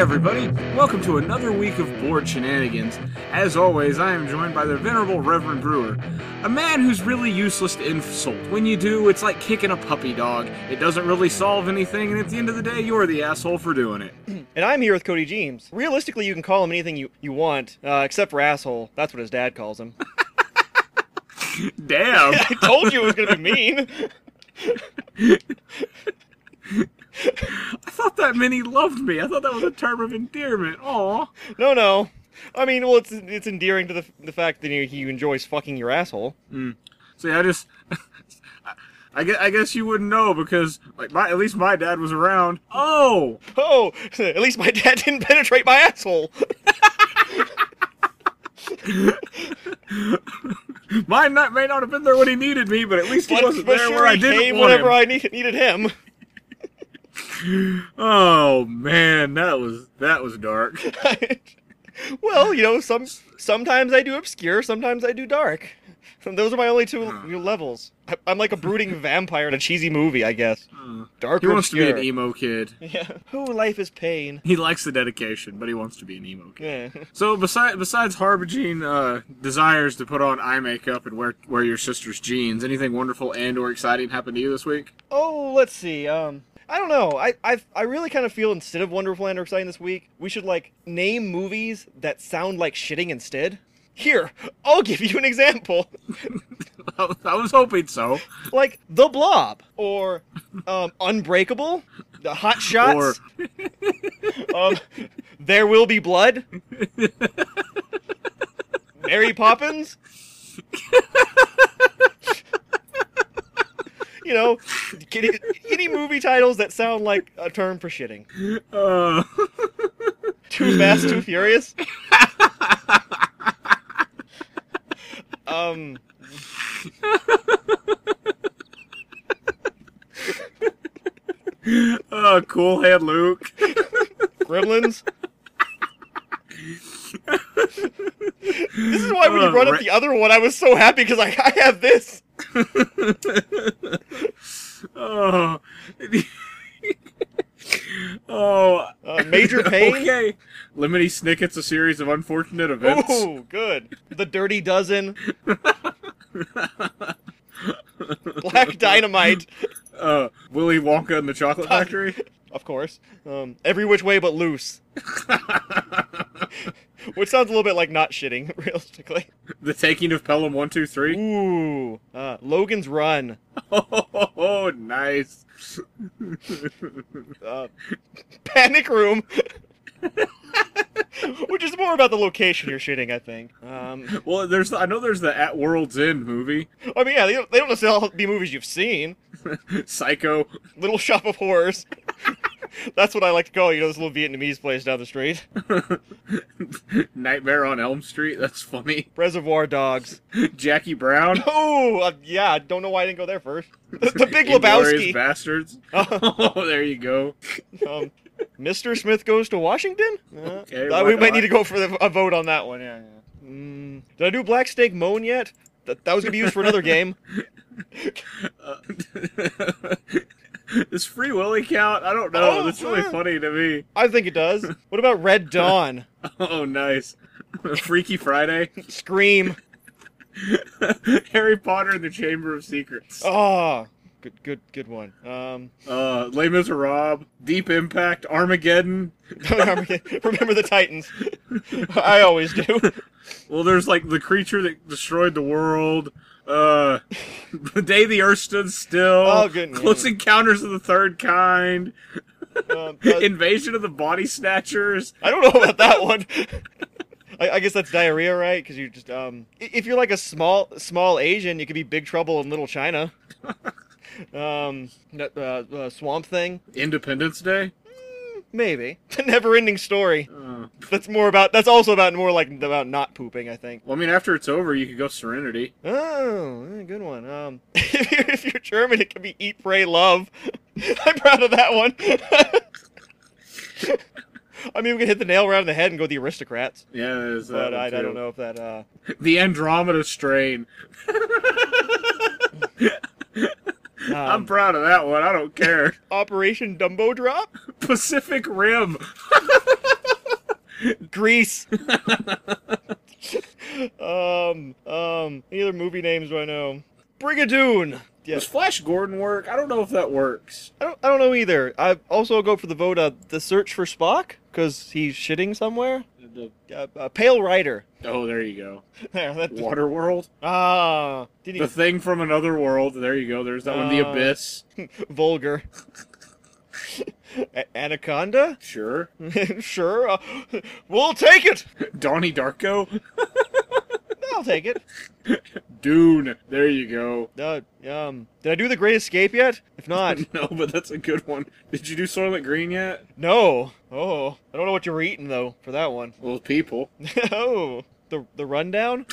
everybody. Welcome to another week of Bored Shenanigans. As always, I am joined by the venerable Reverend Brewer, a man who's really useless to insult. When you do, it's like kicking a puppy dog. It doesn't really solve anything, and at the end of the day, you're the asshole for doing it. And I'm here with Cody James. Realistically, you can call him anything you, you want, uh, except for asshole. That's what his dad calls him. Damn. I told you it was gonna be mean. I thought that meant he loved me. I thought that was a term of endearment. Aw. No, no. I mean, well, it's it's endearing to the the fact that he, he enjoys fucking your asshole. Hmm. See, I just. I guess, I guess you wouldn't know because, like, my, at least my dad was around. Oh! Oh, at least my dad didn't penetrate my asshole. Mine not, may not have been there when he needed me, but at least he But, wasn't there sure, where I he didn't came want whenever him. I need, needed him. Oh man, that was that was dark. well, you know, some sometimes I do obscure, sometimes I do dark. Those are my only two levels. I, I'm like a brooding vampire in a cheesy movie, I guess. Dark He wants to be an emo kid. Yeah. Oh, life is pain. He likes the dedication, but he wants to be an emo kid. Yeah. So besides besides harbinging uh, desires to put on eye makeup and wear wear your sister's jeans, anything wonderful and or exciting happened to you this week? Oh, let's see. Um, I don't know. I I I really kind of feel instead of Wonderful or exciting this week, we should like name movies that sound like shitting instead. Here, I'll give you an example. I was hoping so. like The Blob or um, Unbreakable, The Hot Shots, um, There Will Be Blood, Mary Poppins. You know, any, any movie titles that sound like a term for shitting. Uh, Too Fast, Too Furious. um. oh, Cool Hand Luke. Gremlins. This is why when you Uh, brought up the other one, I was so happy because I, I have this. Oh. oh. Uh, Major Pain. Okay. Lemony Snicket's a series of unfortunate events. Ooh, good. The Dirty Dozen. Black Dynamite, Uh, Willy Wonka and the Chocolate Factory. of course. Um, Every Which Way But Loose. Which sounds a little bit like not shitting, realistically. the Taking of Pelham 123. Ooh. Uh, Logan's Run. Oh, nice. Uh, Panic Room. Which is more about the location you're shitting, I think. Um, Well, there's I know there's the At World's End movie, I mean, yeah, they don't, they don't necessarily to be movies you've seen. Psycho. Little Shop of Horrors. That's what I like to call, you know, this little Vietnamese place down the street. Nightmare on Elm Street. That's funny. Reservoir Dogs. Jackie Brown. Oh, uh, yeah, I don't know why I didn't go there first. The, the Big Lebowski. Bastards. Oh, Oh, there you go. um, Mr. Smith Goes to Washington? Uh, Okay, we might not? need to go for the, a vote on that one, yeah. yeah. Mm, did I do Black Snake Moan yet? That, that was going to be used for another game. Uh, Does Free Willy count? I don't know. Oh, That's really uh. funny to me. I think it does. What about Red Dawn? Oh, nice. Freaky Friday. Scream. Harry Potter and the Chamber of Secrets. Oh, good, good, good one. Um, Uh, Les Miserables. Deep Impact. Armageddon. remember the Titans. I always do. Well, there's like the creature that destroyed the world. Uh, the day the Earth stood still. Oh, Close Encounters of the Third Kind. Um, uh, Invasion of the Body Snatchers. I don't know about that one. I, I guess that's diarrhea, right? Because you just um, if you're like a small small Asian, you could be Big Trouble in Little China. um, uh, uh, Swamp Thing, Independence Day. Maybe. The Never-ending story. Uh, That's more about. That's also about more like about not pooping. I think. well, I mean, after it's over, you could go Serenity. Oh, good one. Um, if you're, if you're German, it could be Eat, Pray, Love. I'm proud of that one. I mean, we can hit the nail right on the head and go the aristocrats, Yeah, there's that but I, I don't know if that. Uh, I'm proud of that one. I don't care. Operation Dumbo Drop? Pacific Rim. Grease. um, um, any other movie names do I know? Brigadoon. Does Yes. Flash Gordon work? I don't know if that works. I don't, I don't know either. I also go for the vote uh, the search for Spock because he's shitting somewhere. The- Uh, uh, Pale Rider. oh, there you go. There, that, Waterworld. ah, did The he thing from another world. There you go. There's that one. The Uh, Abyss. vulgar? A- Anaconda? Sure. sure, uh, we'll take it. Donnie Darko. I'll take it. Dune. There you go. Uh, um, did I do the Great Escape yet? If not, No, but that's a good one. Did you do Soylent Green yet? no. Oh, I don't know what you were eating though for that one. Well, people. oh, the the rundown.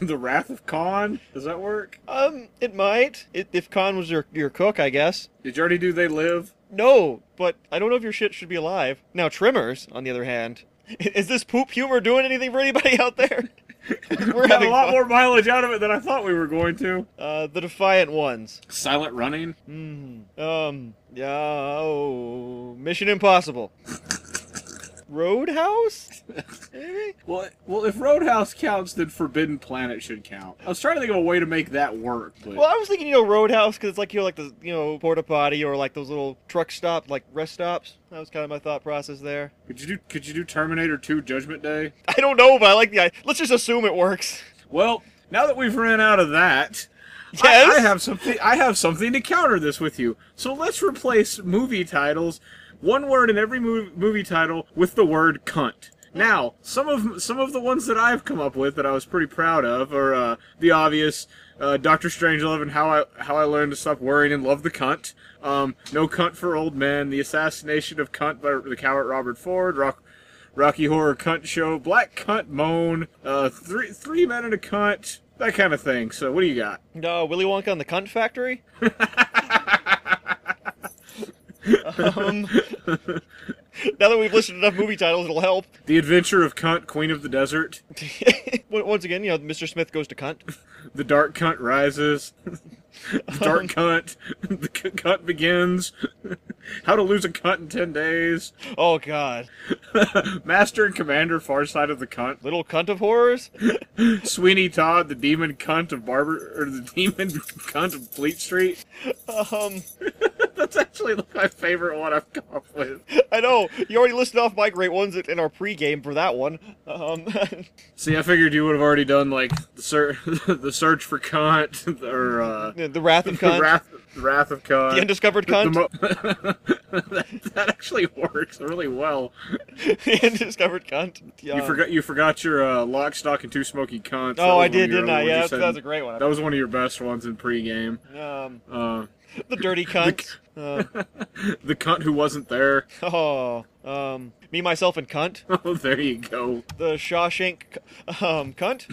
the Wrath of Khan. Does that work? Um, it might. It, if Khan was your your cook, I guess. Did you already do They Live? No, but I don't know if your shit should be alive. Now, Tremors, on the other hand, is this poop humor doing anything for anybody out there? We're We had a lot fun. more mileage out of it than I thought we were going to. Uh, the Defiant Ones. Silent Running. Hmm. Um. Yeah. Oh. Mission Impossible. Roadhouse? Maybe. Well, well, if Roadhouse counts, then Forbidden Planet should count. I was trying to think of a way to make that work, but Well, I was thinking, you know, Roadhouse because it's like you know, like the you know porta potty or like those little truck stop, like rest stops. That was kind of my thought process there. could you do could you do Terminator 2 Judgment Day? I don't know, but I like the. i- Let's just assume it works. Well, now that we've ran out of that, Yes. I, I have something. I have something to counter this with you. So let's replace movie titles, one word in every movie, movie title, with the word cunt. Now, some of some of the ones that I've come up with that I was pretty proud of are uh, the obvious. Uh, Doctor Strangelove and how I how I learned to stop worrying and love the cunt. Um, no cunt for old men. The assassination of cunt by the coward Robert Ford. Rock, Rocky Horror Cunt Show. Black Cunt Moan. Uh, three three men and a cunt. That kind of thing. So what do you got? No, Willy Wonka and the Cunt Factory. um, now that we've listed enough movie titles, it'll help. The Adventure of Cunt, Queen of the Desert. Once again, you know, Mr. Smith goes to cunt. The Dark Cunt Rises. the Dark Cunt. The c- Cunt Begins. How to Lose a Cunt in 10 Days. Oh God, Master and Commander, Far Side of the Cunt. little cunt of horrors. Sweeney Todd, the Demon Cunt of Barber, or the Demon Cunt of Fleet Street. Um, That's actually my favorite one I've come up with. I know you already listed off my great ones in our pregame for that one. Um, See, I figured you would have already done like the, ser- the search for cunt or uh, the Wrath of Cunt, the wrath, the wrath of cunt. the Undiscovered The Cunt, mo- that, that actually works really well. the Undiscovered Cunt. You Um, forgot you forgot your uh, lock, stock, and two smoky. That Oh, I did, didn't I? Yeah, that's a great one. That was one of your best ones in pregame. Um, Uh, the Dirty Cunt. Uh, the cunt who wasn't there. oh, um, me, myself, and Cunt. Oh, there you go. The Shawshank, um, Cunt.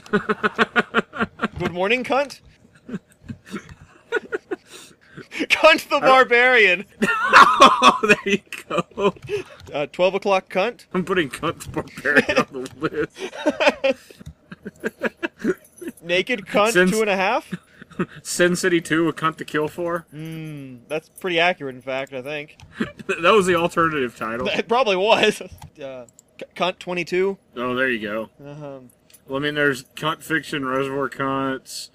Good morning, Cunt. cunt the Barbarian. Oh, there you go. Uh, 12 o'clock, Cunt. I'm putting cunt the barbarian on the list. Naked Cunt, Since- two and a half. Sin City 2, a cunt to kill for. Hmm, that's pretty accurate, in fact, I think. that was the alternative title. It probably was. Uh, Cunt 22. Oh, there you go. Um, Well, I mean, there's cunt fiction, reservoir cunts,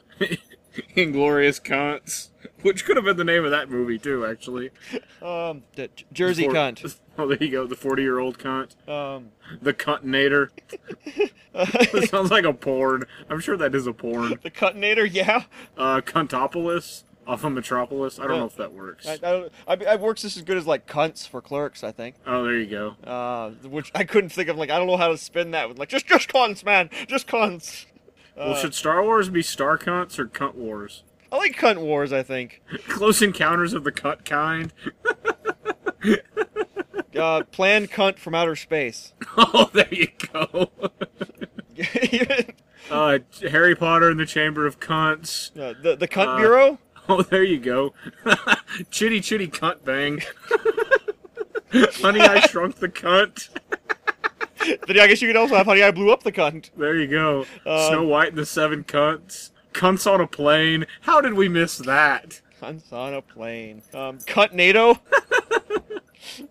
inglorious cunts, which could have been the name of that movie too, actually. um, Jersey For- Cunt. Oh, there you go. The 40 year old cunt. Um, The cuntinator. That sounds like a porn. I'm sure that is a porn. the Cuntinator, yeah. Uh, Cuntopolis off of Metropolis. I don't Yeah. know if that works. I, I, I, I works just as good as like cunts for clerks, I think. Oh, there you go. Uh, which I couldn't think of. Like, I don't know how to spin that with like just just cunts, man, just cunts. well, Uh, should Star Wars be Star Cunts or Cunt Wars? I like cunt wars. I think. Close Encounters of the Cunt Kind. Uh, planned cunt from outer space. Oh, there you go. uh, Harry Potter and the Chamber of Cunts. Uh, the the cunt Uh, bureau. Oh, there you go. chitty chitty cunt bang. Honey, I shrunk the cunt. But I guess you could also have Honey I Blew Up the Cunt. There you go. Uh, Snow White and the Seven Cunts. Cunts on a plane. How did we miss that? Cunts on a plane. Um, cunt NATO.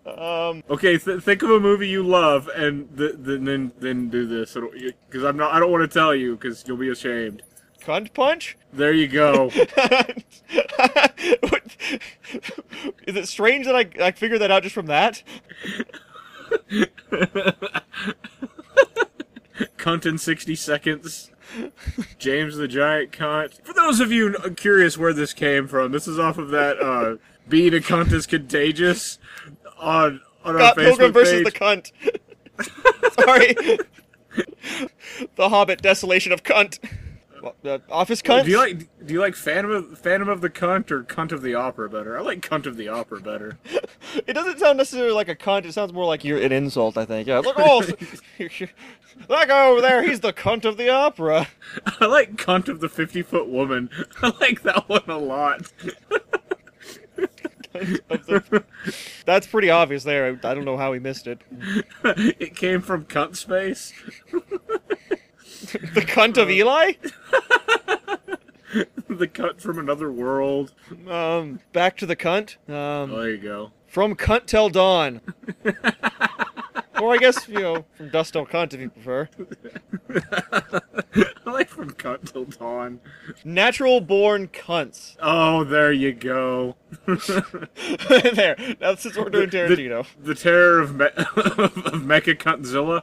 Um, Okay, th- think of a movie you love, and th- th- then then do this. Because I'm not. I don't want to tell you, because you'll be ashamed. cunt punch. There you go. Is it strange that I, I figured that out just from that? cunt in 60 seconds. James the Giant Cunt. For those of you curious where this came from, this is off of that uh, Being a Cunt is Contagious on, on our Facebook Pilgrim versus page. the cunt. Sorry. the Hobbit Desolation of Cunt. The Office Cunt? Do you like do you like Phantom of, Phantom of the Cunt or Cunt of the Opera better? I like Cunt of the Opera better. It doesn't sound necessarily like a cunt. It sounds more like you're an insult. I think. Yeah. Look, oh, that guy over there. He's the cunt of the opera. I like Cunt of the 50 Foot Woman. I like that one a lot. That's pretty obvious there. I, I don't know how he missed it. it came from Cunt Space. The cunt of Eli. the Cunt from Another World. Um, back to the cunt. Oh, Um, there you go. from cunt till dawn. Or I guess you know from dust till cunt if you prefer. I like From Cunt Till Dawn. Natural born cunts. Oh, there you go. there. Now since we're doing Tarantino. The terror of, me- of Mecha Cuntzilla.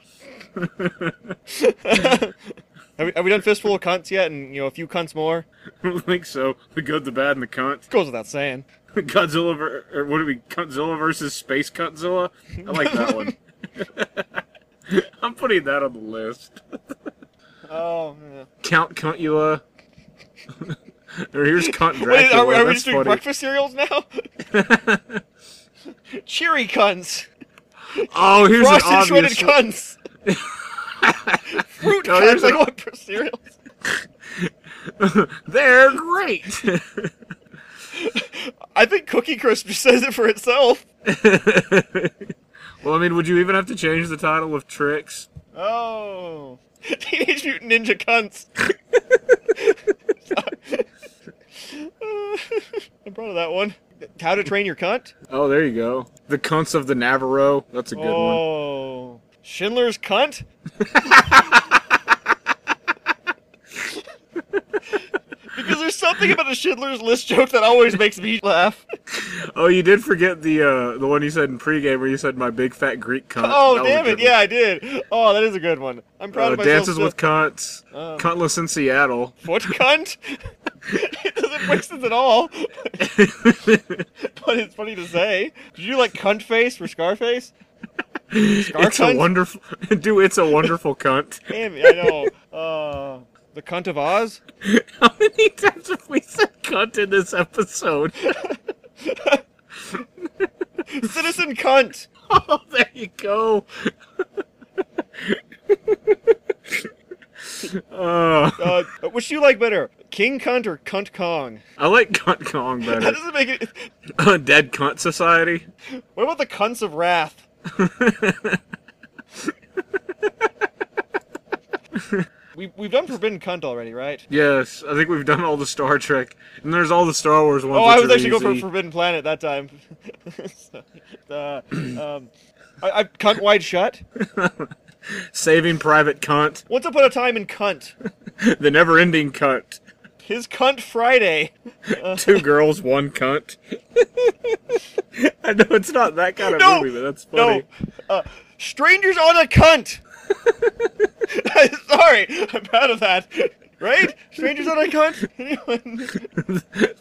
Have we, have we done fistful of cunts yet? And you know a few cunts more. I don't think so. The good, the bad, and the cunt. Goes without saying. Godzilla, ver- or what do we? Cuntzilla versus Space Cuntzilla. I like that one. I'm putting that on the list. Oh. Yeah. Count Cuntula. Uh, or here's Cunt Dracula. Wait, are, we- are we just doing funny. breakfast cereals now? Cheery cunts. Oh, here's Frosted an shredded cunts. Fruit Oh, cunts. here's Like what for cereals? They're great. I think Cookie Crisp says it for itself. Well, I mean, would you even have to change the title of Tricks? Oh. Teenage Mutant Ninja Cunts. I'm proud of that one. How to Train Your Cunt? Oh, there you go. The Cunts of the Navarro. That's a good one. oh. Schindler's Cunt? because there's something about a Schindler's List joke that always makes me laugh. Oh, you did forget the uh, the one you said in pregame where you said my big fat Greek cunt. Oh, That was a damn it. good Yeah, I did. Oh, that is a good one. I'm proud Uh, of myself. dances still. with cunts. Um, Cuntless in Seattle. Foot cunt? it doesn't make sense at all. but it's funny to say. Did you like cunt face for Scarface? Scar it's a cunt? wonderful. Do it's a wonderful cunt. Damn, I know. Uh, the cunt of Oz? How many times have we said cunt in this episode? Citizen cunt! Oh, there you go. uh, Uh, which do you like better? King cunt or cunt Kong? I like Cunt Kong better. That doesn't make it. Dead Cunt Society. What about the cunts of wrath? We, we've done Forbidden Cunt already, right? Yes, I think we've done all the Star Trek, and there's all the Star Wars ones. Oh, I was actually going for. Forbidden Planet that time. So, uh, um, I, I cunt wide shut. Saving Private Cunt, Once upon a time in cunt. the never-ending cunt. His cunt Friday. Two girls, one cunt. I know it's not that kind of No, movie, but that's funny. No, uh, strangers on a cunt. Sorry, I'm proud of that. Right? Strangers on a cunt. Anyone?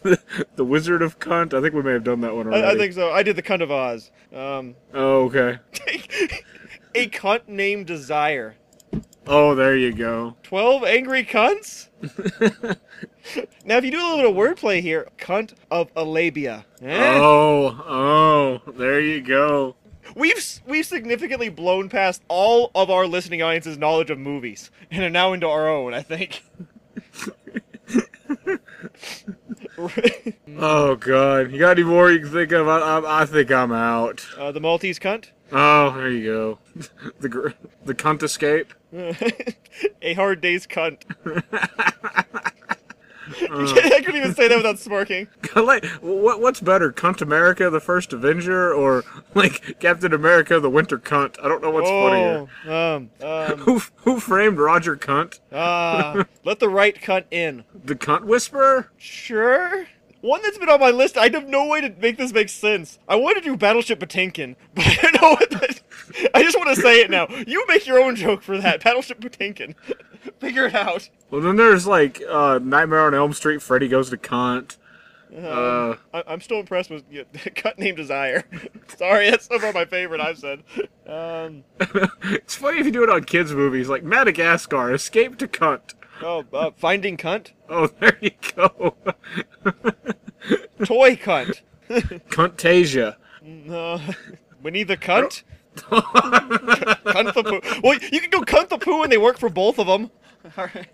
the, the Wizard of Cunt. I think we may have done that one already. I, I think so. I did the cunt of Oz. Um, Oh, okay. a cunt named Desire. Oh, there you go. Twelve angry cunts. now, if you do a little bit of wordplay here, cunt of Alabia. Eh? Oh, oh, there you go. We've we've significantly blown past all of our listening audience's knowledge of movies, and are now into our own. I think. Oh God, you got any more you can think of? I, I, I think I'm out. uh, the Maltese cunt. Oh, there you go. the the cunt escape. a hard day's cunt. I couldn't even say that without smirking. like, what what's better, Cunt America, the First Avenger, or like Captain America, the Winter Cunt? I don't know what's funnier. oh, um, um, Who who framed Roger Cunt? uh, let the right cunt in. The Cunt Whisperer? Sure. One that's been on my list, I have no way to make this make sense. I want to do Battleship Potemkin, but I don't know what that. I just want to say it now. You make your own joke for that. Battleship Potemkin. Figure it out. Well, then there's like uh, Nightmare on Elm Street. Freddy goes to Cunt. Uh, I- I'm still impressed with yeah, Cut Name Desire. Sorry, that's so far my favorite I've said. Um, it's funny if you do it on kids' movies, like Madagascar, Escape to Cunt. oh, uh, Finding Cunt. Oh, there you go. Toy Cunt. Cuntasia. Uh, Winnie the Cunt. Cunt the Pooh. Well, you can go Cunt the Pooh and they work for both of them. All right.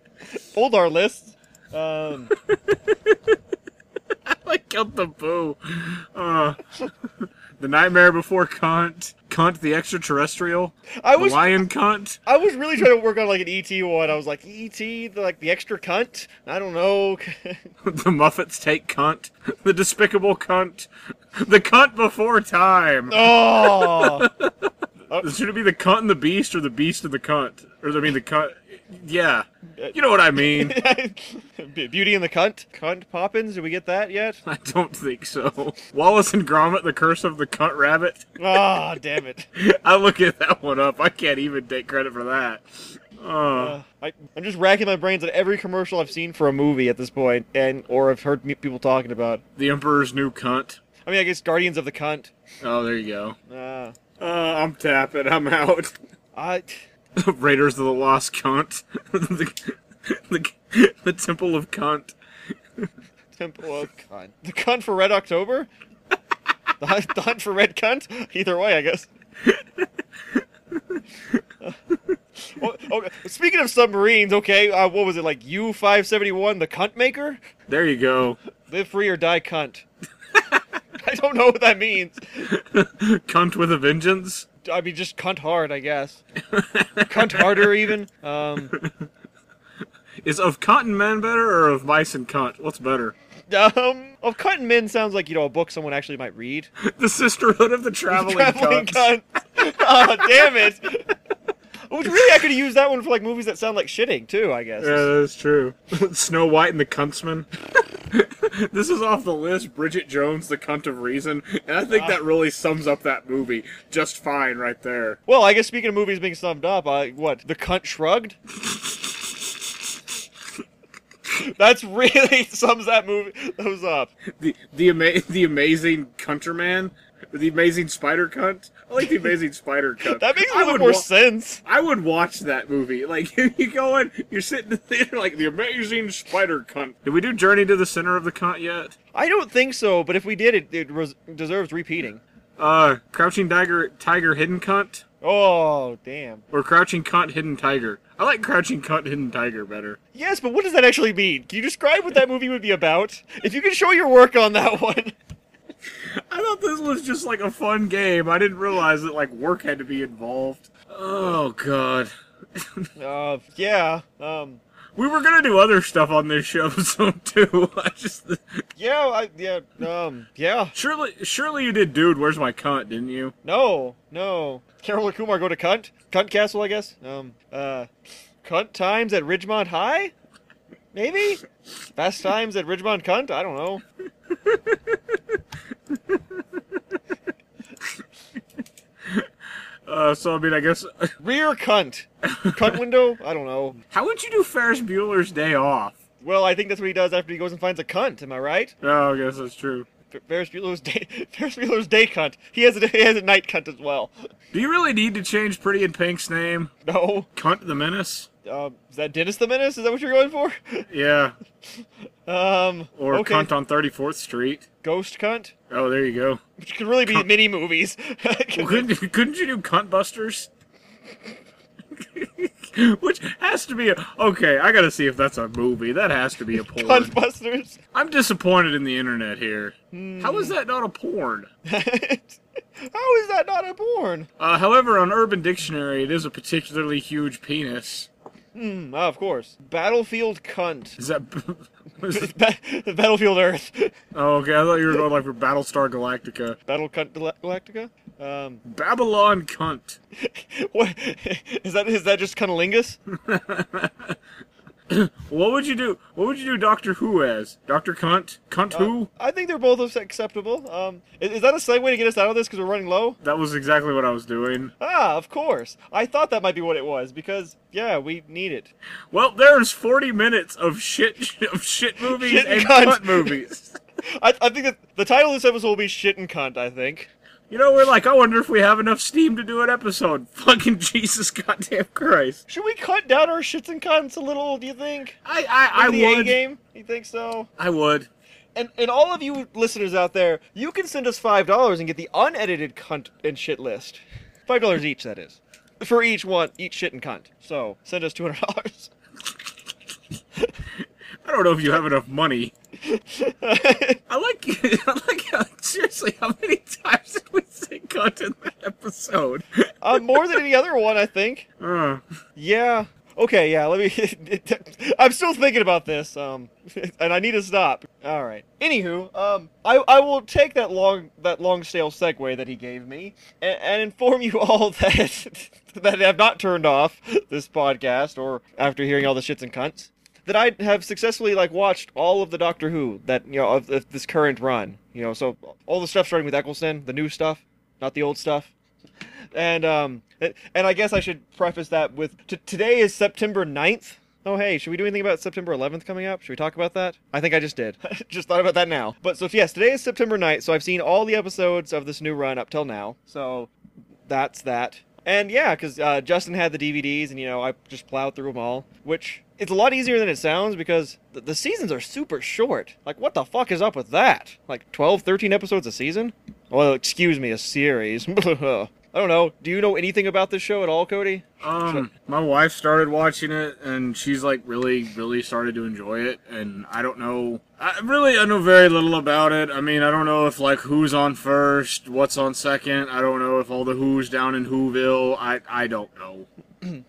Hold our lists. Um, like Cunt the Boo. Uh, the Nightmare Before Cunt. Cunt the Extraterrestrial. I The was Lion Cunt. I was really trying to work on like an ET one. I was like ET, the, like the extra cunt. I don't know. the Muppets Take Cunt. The Despicable Cunt. The Cunt Before Time. oh, Should it be the Cunt and the Beast or the Beast and the Cunt? Or I mean the Cunt. Yeah. You know what I mean. Beauty and the Cunt. Cunt Poppins. Did we get that yet? I don't think so. Wallace and Gromit, The Curse of the Cunt Rabbit. Ah, damn it. I look at that one up. I can't even take credit for that. Uh, Uh, I, I'm just racking my brains at every commercial I've seen for a movie at this point, and or I've heard me- people talking about. the Emperor's New Cunt. I mean, I guess Guardians of the Cunt. Oh, there you go. Uh, Uh, I'm tapping. I'm out. I. Raiders of the Lost Cunt. the, the, the Temple of Cunt. Temple of Cunt. The Cunt for Red October? the, hunt, the Hunt for Red Cunt? Either way, I guess. oh, okay. Speaking of submarines, okay, uh, what was it, like U 571, the Cunt Maker? There you go. Live free or die cunt. I don't know what that means. Cunt with a vengeance. I mean, just cunt hard, I guess. cunt harder, even. Um, Is of cotton men better or of mice and cunt? What's better? um, of Cunt and Men sounds like, you know, a book someone actually might read. The Sisterhood of the Traveling, Traveling cunt. oh, damn it. Which really, I could use that one for like movies that sound like shitting too. I guess. Yeah, that's true. Snow White and the Cuntsman. this is off the list. Bridget Jones, the cunt of reason, and I think that really sums up that movie just fine right there. Well, I guess speaking of movies being summed up, uh, what the cunt shrugged. That's really sums that movie those up. The the ama- the amazing Cunterman, the amazing Spider Cunt. I like the amazing Spider Cunt. That makes a little more wa- sense. I would watch that movie. Like you go in, you're sitting in the theater like the amazing Spider Cunt. Did we do Journey to the Center of the Cunt yet? I don't think so, but if we did, it, it res- deserves repeating. Uh, Crouching Tiger, Tiger, Hidden Cunt, Oh, damn. or Crouching Cunt, Hidden Tiger. I like Crouching Cunt, Hidden Tiger better. Yes, but what does that actually mean? Can you describe what that movie would be about? If you can show your work on that one. I thought this was just like a fun game. I didn't realize that like work had to be involved. Oh god. Uh, yeah. Um, We were gonna do other stuff on this show, so too. I just yeah, I, yeah, um, yeah. surely, surely you did, dude. Where's my cunt? Didn't you? No, no. Harold and Kumar go to Cunt? Cunt Castle, I guess? Um, uh, Cunt Times at Ridgemont High? Maybe? Fast Times at Ridgemont Cunt? I don't know. Uh, so I mean, I guess. Rear Cunt. Cunt window? I don't know. How would you do Ferris Bueller's Day Off? Well, I think that's what he does after he goes and finds a cunt, am I right? Oh, I guess that's true. Fer- Ferris Bueller's day, Ferris Bueller's day cunt. He has a he has a night cunt as well. Do you really need to change Pretty in Pink's name? No, Cunt the Menace? um, is that Dennis the Menace? Is that what you're going for? Yeah. Um, Or okay. Cunt on 34th Street. Ghost cunt, Oh, there you go. which could really be Cunt. mini movies. Well, couldn't, couldn't you do Cunt Busters? Which has to be a. Okay, I gotta see if that's a movie. That has to be a porn. Cunt Busters. I'm disappointed in the internet here. How is that not a porn? How is that not a porn? Uh, however, on Urban Dictionary, it is a particularly huge penis. Hmm, ah, of course. Battlefield cunt. Is that Ba- Battlefield Earth. Oh, okay. I thought you were going like for Battlestar Galactica. Battle Cunt Gal- Galactica. Um, Babylon cunt. what is that? Is that just cunnilingus? What would you do? What would you do Doctor Who as? Doctor Cunt? Cunt Who? I think they're both acceptable. Um, is, is that a segue to get us out of this because we're running low? That was exactly what I was doing. Ah, of course. I thought that might be what it was because yeah, we need it. Well, there's 40 minutes of shit of shit movies Shit and cunt. cunt movies. I, I think that the title of this episode will be "Shit and Cunt." I think. You know, we're like, I wonder if we have enough steam to do an episode. Fucking Jesus goddamn Christ. Should we cut down our shits and cunts a little? Do you think? I I, I the A would. game. You think so? I would. And and all of you listeners out there, you can send us five dollars and get the unedited cunt and shit list. Five dollars each, that is, for each one, each shit and cunt. So send us two hundred dollars. I don't know if you have enough money. I like, I like how, seriously, how many times did we say cunt in that episode? uh, more than any other one, I think. Uh, Yeah. Okay. Yeah. Let me. I'm still thinking about this. Um, and I need to stop. All right. Anywho, um, I I will take that long that long stale segue that he gave me and, and inform you all that that have not turned off this podcast or after hearing all the shits and cunts that I have successfully like watched all of the Doctor Who that you know of, of this current run. You know, so all the stuff starting with Eccleston, the new stuff, not the old stuff. And um and I guess I should preface that with t- today is September 9th. Oh hey, should we do anything about September 11th coming up? Should we talk about that? I think I just did. just thought about that now. But so yes, today is September 9th, so I've seen all the episodes of this new run up till now. So that's that. And yeah, because uh, Justin had the DVDs, and you know I just plowed through them all, which it's a lot easier than it sounds because the, the seasons are super short. Like what the fuck is up with that? Like 12, 13 episodes a season? Well, excuse me, a series. I don't know. Do you know anything about this show at all, Cody? um, my wife started watching it, and she's like really, really started to enjoy it. And I don't know. I really, I know very little about it. I mean, I don't know if like who's on first, what's on second. I don't know if all the Who's down in Whoville. I, I don't know.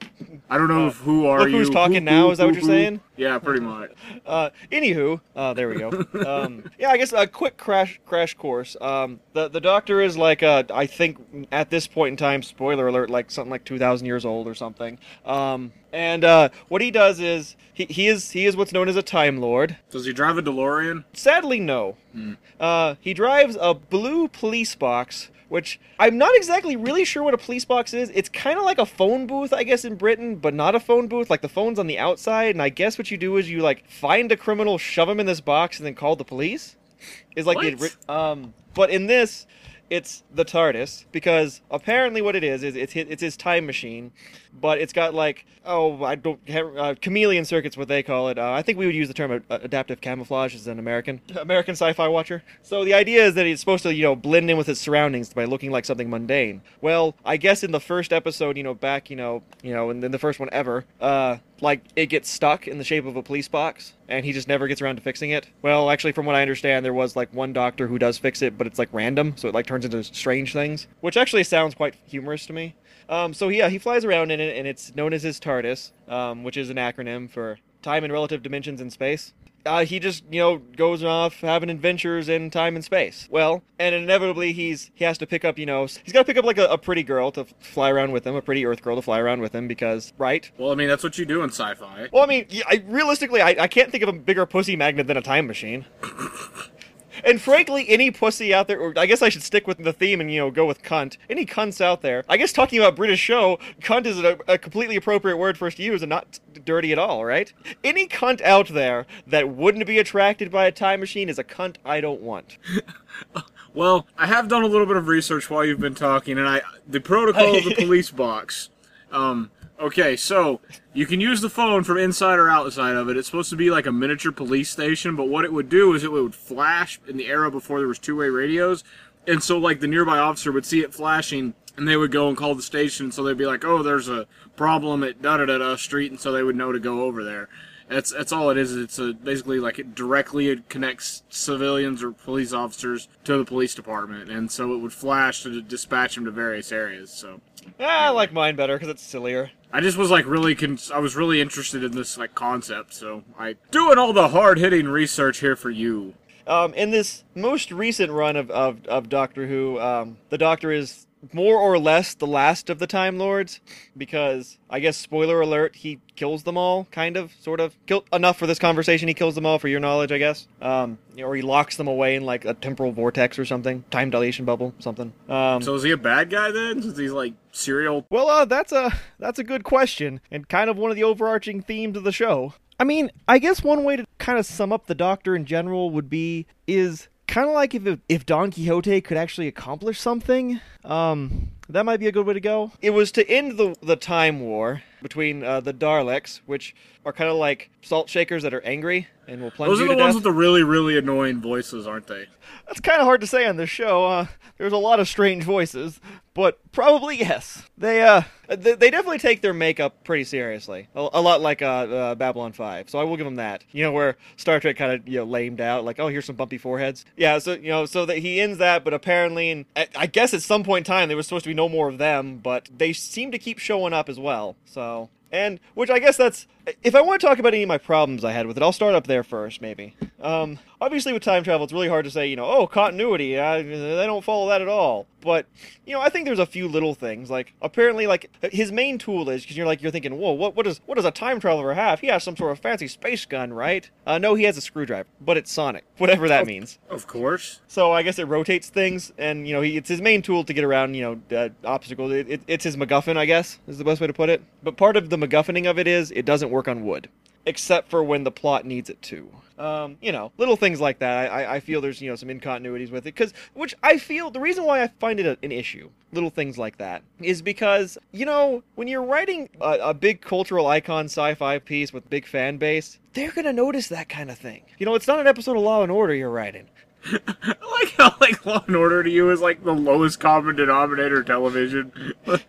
I don't know if who are look you. who's talking Who, now, who, is that what you're who? saying? Yeah, pretty much. Uh, anywho, uh, there we go. Um, yeah, I guess a quick crash crash course. Um, the the Doctor is like uh, I think at this point in time, spoiler alert, like something like two thousand years old or something. Um, and uh, what he does is he, he is he is what's known as a Time Lord. Does he drive a DeLorean? Sadly, no. Uh, he drives a blue police box, which I'm not exactly really sure what a police box is. It's kind of like a phone booth, I guess, in Britain, but not a phone booth. Like the phone's on the outside, and I guess what you do is you like find a criminal, shove him in this box, and then call the police. Is like the What? ori- um, but in this. It's the TARDIS because apparently what it is is it's his, it's his time machine, but it's got like oh I don't uh, chameleon circuits what they call it. Uh, I think we would use the term uh, adaptive camouflage as an American American sci-fi watcher. So the idea is that it's supposed to you know blend in with its surroundings by looking like something mundane. Well, I guess in the first episode, you know, back you know you know, and then the first one ever, uh, like it gets stuck in the shape of a police box, and he just never gets around to fixing it. Well, actually, from what I understand, there was like one doctor who does fix it, but it's like random, so it like turns into strange things, which actually sounds quite humorous to me. Um, so yeah, he flies around in it, and it's known as his TARDIS, um, which is an acronym for Time and Relative Dimensions in Space. Uh, he just, you know, goes off having adventures in time and space. Well, and inevitably he's he has to pick up, you know, he's got to pick up like a, a pretty girl to f- fly around with him, a pretty Earth girl to fly around with him, because right. Well, I mean, that's what you do in sci-fi. Well, I mean, I, realistically, I, I can't think of a bigger pussy magnet than a time machine. And frankly, any pussy out there, or I guess I should stick with the theme and you know go with cunt. Any cunts out there? I guess talking about British show, cunt is a, a completely appropriate word for us to use and not dirty at all, right? Any cunt out there that wouldn't be attracted by a time machine is a cunt I don't want. Well, I have done a little bit of research while you've been talking, and I the protocol of the police box. Um, okay, so you can use the phone from inside or outside of it. It's supposed to be like a miniature police station, but what it would do is it would flash in the era before there was two-way radios, and so like the nearby officer would see it flashing, and they would go and call the station. So they'd be like, "Oh, there's a problem at da da da da street," and so they would know to go over there. That's that's all it is. It's a, basically like it directly connects civilians or police officers to the police department, and so it would flash to dispatch them to various areas. So Ah, I like mine better because it's sillier. I just was like really, con- I was really interested in this like concept, so I doing all the hard hitting research here for you. Um, in this most recent run of, of, of Doctor Who, um, the Doctor is more or less the last of the Time Lords, because I guess spoiler alert, he kills them all, kind of, sort of. Kill enough for this conversation. He kills them all, for your knowledge, I guess. Um, or he locks them away in like a temporal vortex or something, time dilation bubble, something. Um, So is he a bad guy then? Since he's like serial. well, uh, that's a that's a good question, and kind of one of the overarching themes of the show. I mean, I guess one way to kind of sum up the Doctor in general would be is kind of like if if Don Quixote could actually accomplish something. Um, that might be a good way to go. It was to end the the time war between uh, the Daleks, which are kind of like salt shakers that are angry and will plunge Those you are the to ones death. with the really, really annoying voices, aren't they? That's kind of hard to say on this show. Uh, there's a lot of strange voices, but probably yes. They uh, they, they definitely take their makeup pretty seriously. A, a lot like uh, uh, Babylon Five. So I will give them that. You know where Star Trek kind of you know lamed out, like oh here's some bumpy foreheads. Yeah. So you know so that he ends that, but apparently, and I, I guess at some point in time they were supposed to be no more of them, but they seem to keep showing up as well. So. And which I guess that's if I want to talk about any of my problems I had with it, I'll start up there first, maybe. Um, obviously, with time travel, it's really hard to say, you know, oh, continuity. Uh, they don't follow that at all. But you know, I think there's a few little things. Like apparently, like his main tool is because you're like you're thinking, whoa, what what does what does a time traveler have? He has some sort of fancy space gun, right? Uh, no, he has a screwdriver, but it's sonic, whatever that means. Of course. So I guess it rotates things, and you know, he, it's his main tool to get around, you know, uh, obstacles. It, it, it's his MacGuffin, I guess, is the best way to put it. But part of the MacGuffining of it is it doesn't work on wood, except for when the plot needs it to. Um, you know, little things like that. I, I- feel there's you know some incontinuities with it, because which I feel the reason why I find it a, an issue, little things like that, is because you know when you're writing a, a big cultural icon sci-fi piece with big fan base, they're gonna notice that kind of thing. You know, it's not an episode of Law and Order you're writing. I like how like Law and Order to you is like the lowest common denominator television.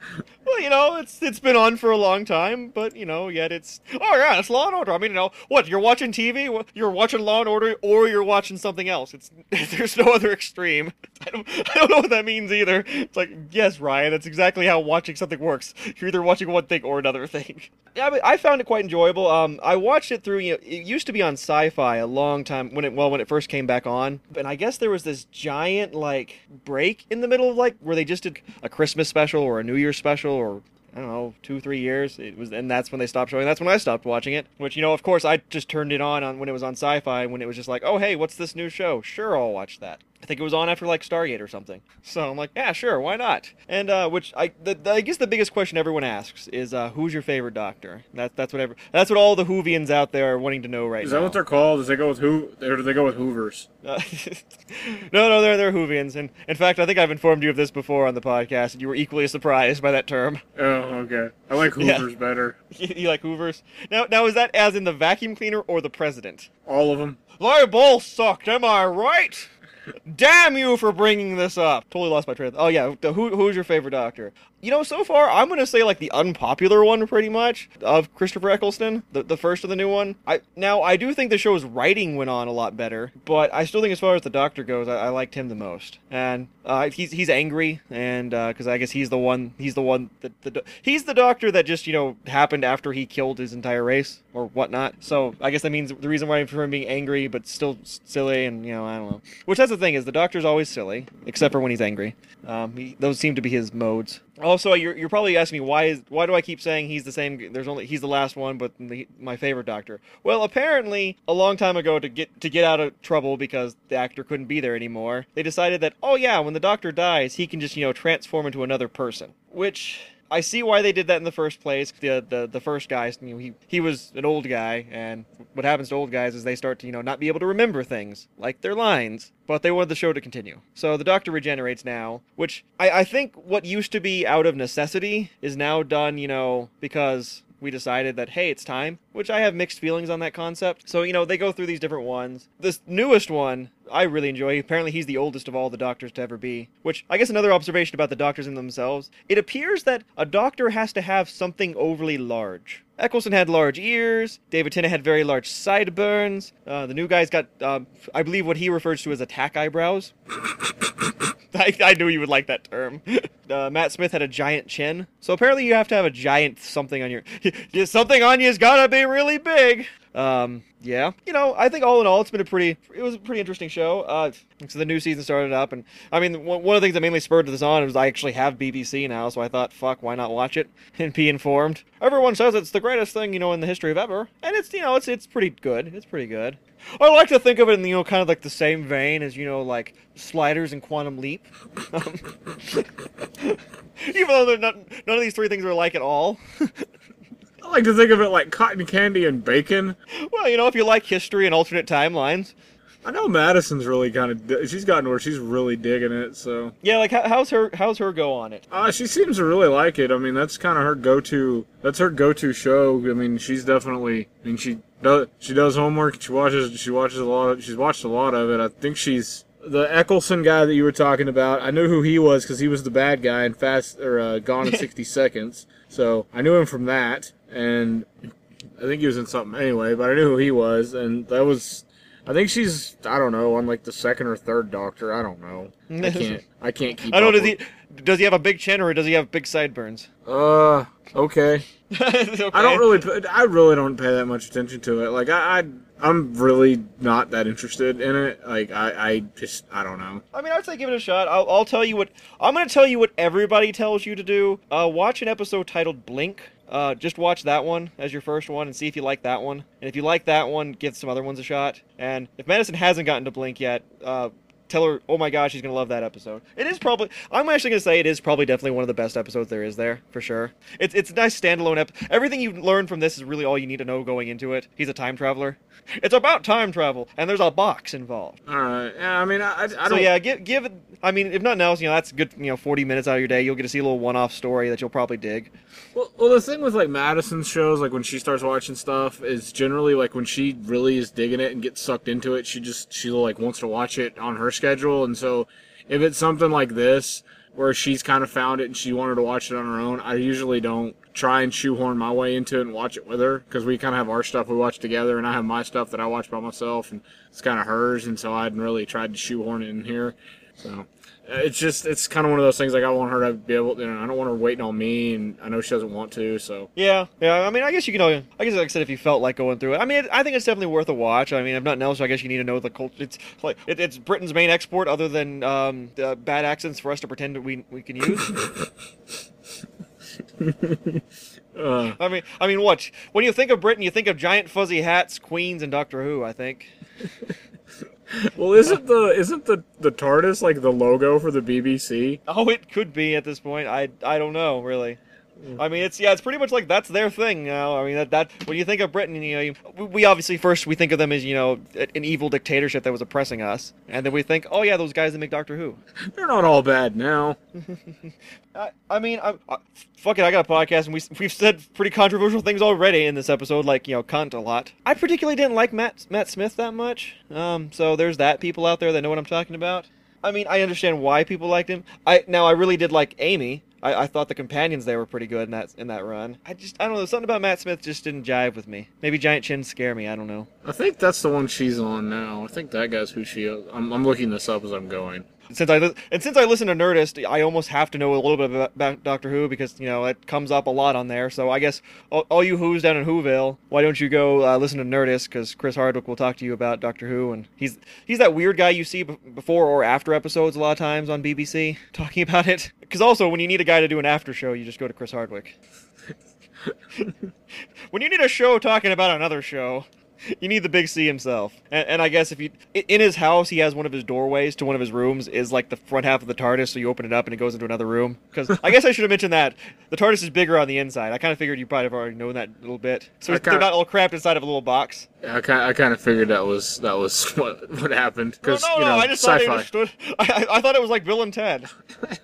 Well, you know, it's it's been on for a long time, but you know, yet it's oh yeah, it's Law and Order. I mean, you know, what you're watching TV, you're watching Law and Order, or you're watching something else. It's there's no other extreme. I don't I don't know what that means either. It's like yes, Ryan, that's exactly how watching something works. You're either watching one thing or another thing. Yeah, but I found it quite enjoyable. Um, I watched it through. You know, it used to be on Sci-Fi a long time when it well when it first came back on, and I guess there was this giant like break in the middle of like where they just did a Christmas special or a New Year's special or I don't know, two, three years. It was, and that's when they stopped showing. That's when I stopped watching it. Which, you know, of course, I just turned it on on when it was on Sci-Fi. When it was just like, oh, hey, what's this new show? Sure, I'll watch that. I think it was on after like Stargate or something. So I'm like, yeah, sure, why not? And uh, which I, the, the- I guess the biggest question everyone asks is, uh, who's your favorite Doctor? That, that's what every, that's what all the Whovians out there are wanting to know right now. Is now. that what they're called? Does they go with who? Or do they go with Hoovers? Uh, no, no, they're they're Whovians, and in fact, I think I've informed you of this before on the podcast, and you were equally surprised by that term. Oh, okay. I like Yeah. Hoovers better. You, you like Hoovers? Now, now is that as in the vacuum cleaner or the president? All of them. They both sucked, am I right? Damn you for bringing this up. Totally lost my train. Oh yeah, who who's your favorite Doctor? You know, so far I'm gonna say like the unpopular one, pretty much, of Christopher Eccleston, the the first of the new one. I now I do think the show's writing went on a lot better, but I still think as far as the Doctor goes, I, I liked him the most. And uh, he's he's angry, and because I guess he's the one he's the one that the he's the Doctor that just you know happened after he killed his entire race or whatnot. So I guess that means the reason why for him being angry but still silly, and you know I don't know. Which that's the thing is the Doctor's always silly, except for when he's angry. Um, he, those seem to be his modes. Also, you're, you're probably asking me why is why do I keep saying he's the same? There's only he's the last one, but the, my favorite Doctor. Well, apparently a long time ago to get to get out of trouble because the actor couldn't be there anymore, they decided that oh yeah, when the Doctor dies, he can just you know transform into another person, which. I see why they did that in the first place. The the, the first guy, you know, he he was an old guy, and what happens to old guys is they start to you know not be able to remember things like their lines. But they wanted the show to continue, so the Doctor regenerates now, which I I think what used to be out of necessity is now done, you know, because we decided that hey it's time which i have mixed feelings on that concept so you know they go through these different ones this newest one i really enjoy apparently he's the oldest of all the doctors to ever be which i guess another observation about the doctors in themselves it appears that a doctor has to have something overly large Eccleston had large ears. David Tennant had very large sideburns. Uh, the new guy's got, um, I believe, what he refers to as attack eyebrows. I, I knew you would like that term. Uh, Matt Smith had a giant chin, so apparently you have to have a giant something on your. something on you's gotta be really big. Um, yeah, you know, I think all in all, it's been a pretty, it was a pretty interesting show. Uh, so the new season started up, and I mean, one of the things that mainly spurred this on was I actually have BBC now, so I thought, fuck, why not watch it and be informed? Everyone says it's the greatest thing, you know, in the history of ever, and it's, you know, it's it's pretty good. It's pretty good. I like to think of it in, you know, kind of like the same vein as, you know, like Sliders and Quantum Leap. Even though they're not, none of these three things are alike at all. I like to think of it like cotton candy and bacon. well, you know, if you like history and alternate timelines. I know Madison's really kind of she's gotten where she's really digging it. So Yeah, like how's her how's her go on it? uh, she seems to really like it. I mean, that's kind of her go-to. That's her go-to show. I mean, she's definitely. I mean, she does she does homework. She watches she watches a lot. Of, she's watched a lot of it. I think she's the Eccleston guy that you were talking about. I knew who he was because he was the bad guy in Fast or uh, Gone in 60 Seconds. So I knew him from that, and I think he was in something anyway. But I knew who he was, and that was. I think she's I don't know on like the second or third Doctor. I don't know. I can't I can't keep. I don't know. Does he does he have a big chin or does he have big sideburns? Uh, okay. okay. I don't really. I really don't pay that much attention to it. Like I, I I'm really not that interested in it. Like I, I just I don't know. I mean, I'd say give it a shot. I'll, I'll tell you what I'm going to tell you what everybody tells you to do. Uh, watch an episode titled Blink. Uh, just watch that one as your first one and see if you like that one. And if you like that one, give some other ones a shot. And if Madison hasn't gotten to Blink yet, uh, tell her, oh my gosh, she's gonna love that episode. It is probably, I'm actually gonna say it is probably definitely one of the best episodes there is there for sure. It's it's a nice standalone ep. Everything you learn from this is really all you need to know going into it. He's a time traveler. It's about time travel, and there's a box involved. All right. Yeah. I mean, I, I, don't. So yeah, give give it. I mean, if nothing else, you know that's good. You know, forty minutes out of your day, you'll get to see a little one-off story that you'll probably dig. Well, well, the thing with like Madison's shows, like when she starts watching stuff, is generally like when she really is digging it and gets sucked into it, she just she like wants to watch it on her schedule, and so if it's something like this where she's kind of found it and she wanted to watch it on her own, I usually don't try and shoehorn my way into it and watch it with her because we kind of have our stuff we watch together, and I have my stuff that I watch by myself, and it's kind of hers, and so I hadn't really tried to shoehorn it in here, so. Uh, It's just, it's kind of one of those things. Like I want her to be able, you know, I don't want her waiting on me, and I know she doesn't want to. So Yeah, yeah. I mean, I guess you can. know- I guess, like I said, if you felt like going through it, I mean, I think it's definitely worth a watch. I mean, if nothing else, I guess you need to know the culture. It's like it, it's Britain's main export, other than um, the bad accents for us to pretend that we we can use. uh, I mean, I mean, what? When you think of Britain, you think of giant fuzzy hats, queens, and Doctor Who. I think. Well, isn't the isn't the the TARDIS like the logo for the BBC? Oh, it could be at this point. I I don't know really. I mean, it's yeah, it's pretty much like that's their thing now. I mean, that that when you think of Britain, you know, you, we- we obviously first we think of them as you know an evil dictatorship that was oppressing us, and then we think, oh yeah, those guys that make Doctor Who. They're not all bad now. I, I mean, I, I, fuck it, I got a podcast, and we we've said pretty controversial things already in this episode, like you know, cunt a lot. I particularly didn't like Matt Matt Smith that much. Um, so there's that. People out there that know what I'm talking about. I mean, I understand why people liked him. I now I really did like Amy. I, I thought the companions there were pretty good in that in that run. I just I don't know something about Matt Smith just didn't jive with me. Maybe giant chins scare me. I don't know. I think that's the one she's on now. I think that guy's who she is. I'm, I'm looking this up as I'm going. Since I li- and since I listen to Nerdist, I almost have to know a little bit about, Doctor Who because you know it comes up a lot on there. So I guess all, all you Who's down in Whoville, why don't you go uh, listen to Nerdist? Because Chris Hardwick will talk to you about Doctor Who, and he's he's that weird guy you see b- before or after episodes a lot of times on BBC talking about it. Because also when you need a guy to do an after show, you just go to Chris Hardwick. when you need a show talking about another show, you need the big C himself. And, and I guess if you in his house, he has one of his doorways to one of his rooms is like the front half of the TARDIS, so you open it up and it goes into another room. Because I guess I should have mentioned that the TARDIS is bigger on the inside. I kind of figured you probably have already known that a little bit. So I they're not all cramped inside of a little box. I kind I kind of figured that was that was what what happened No, because no, you know no. I just thought I understood. I, I, I thought it was like Bill and Ted.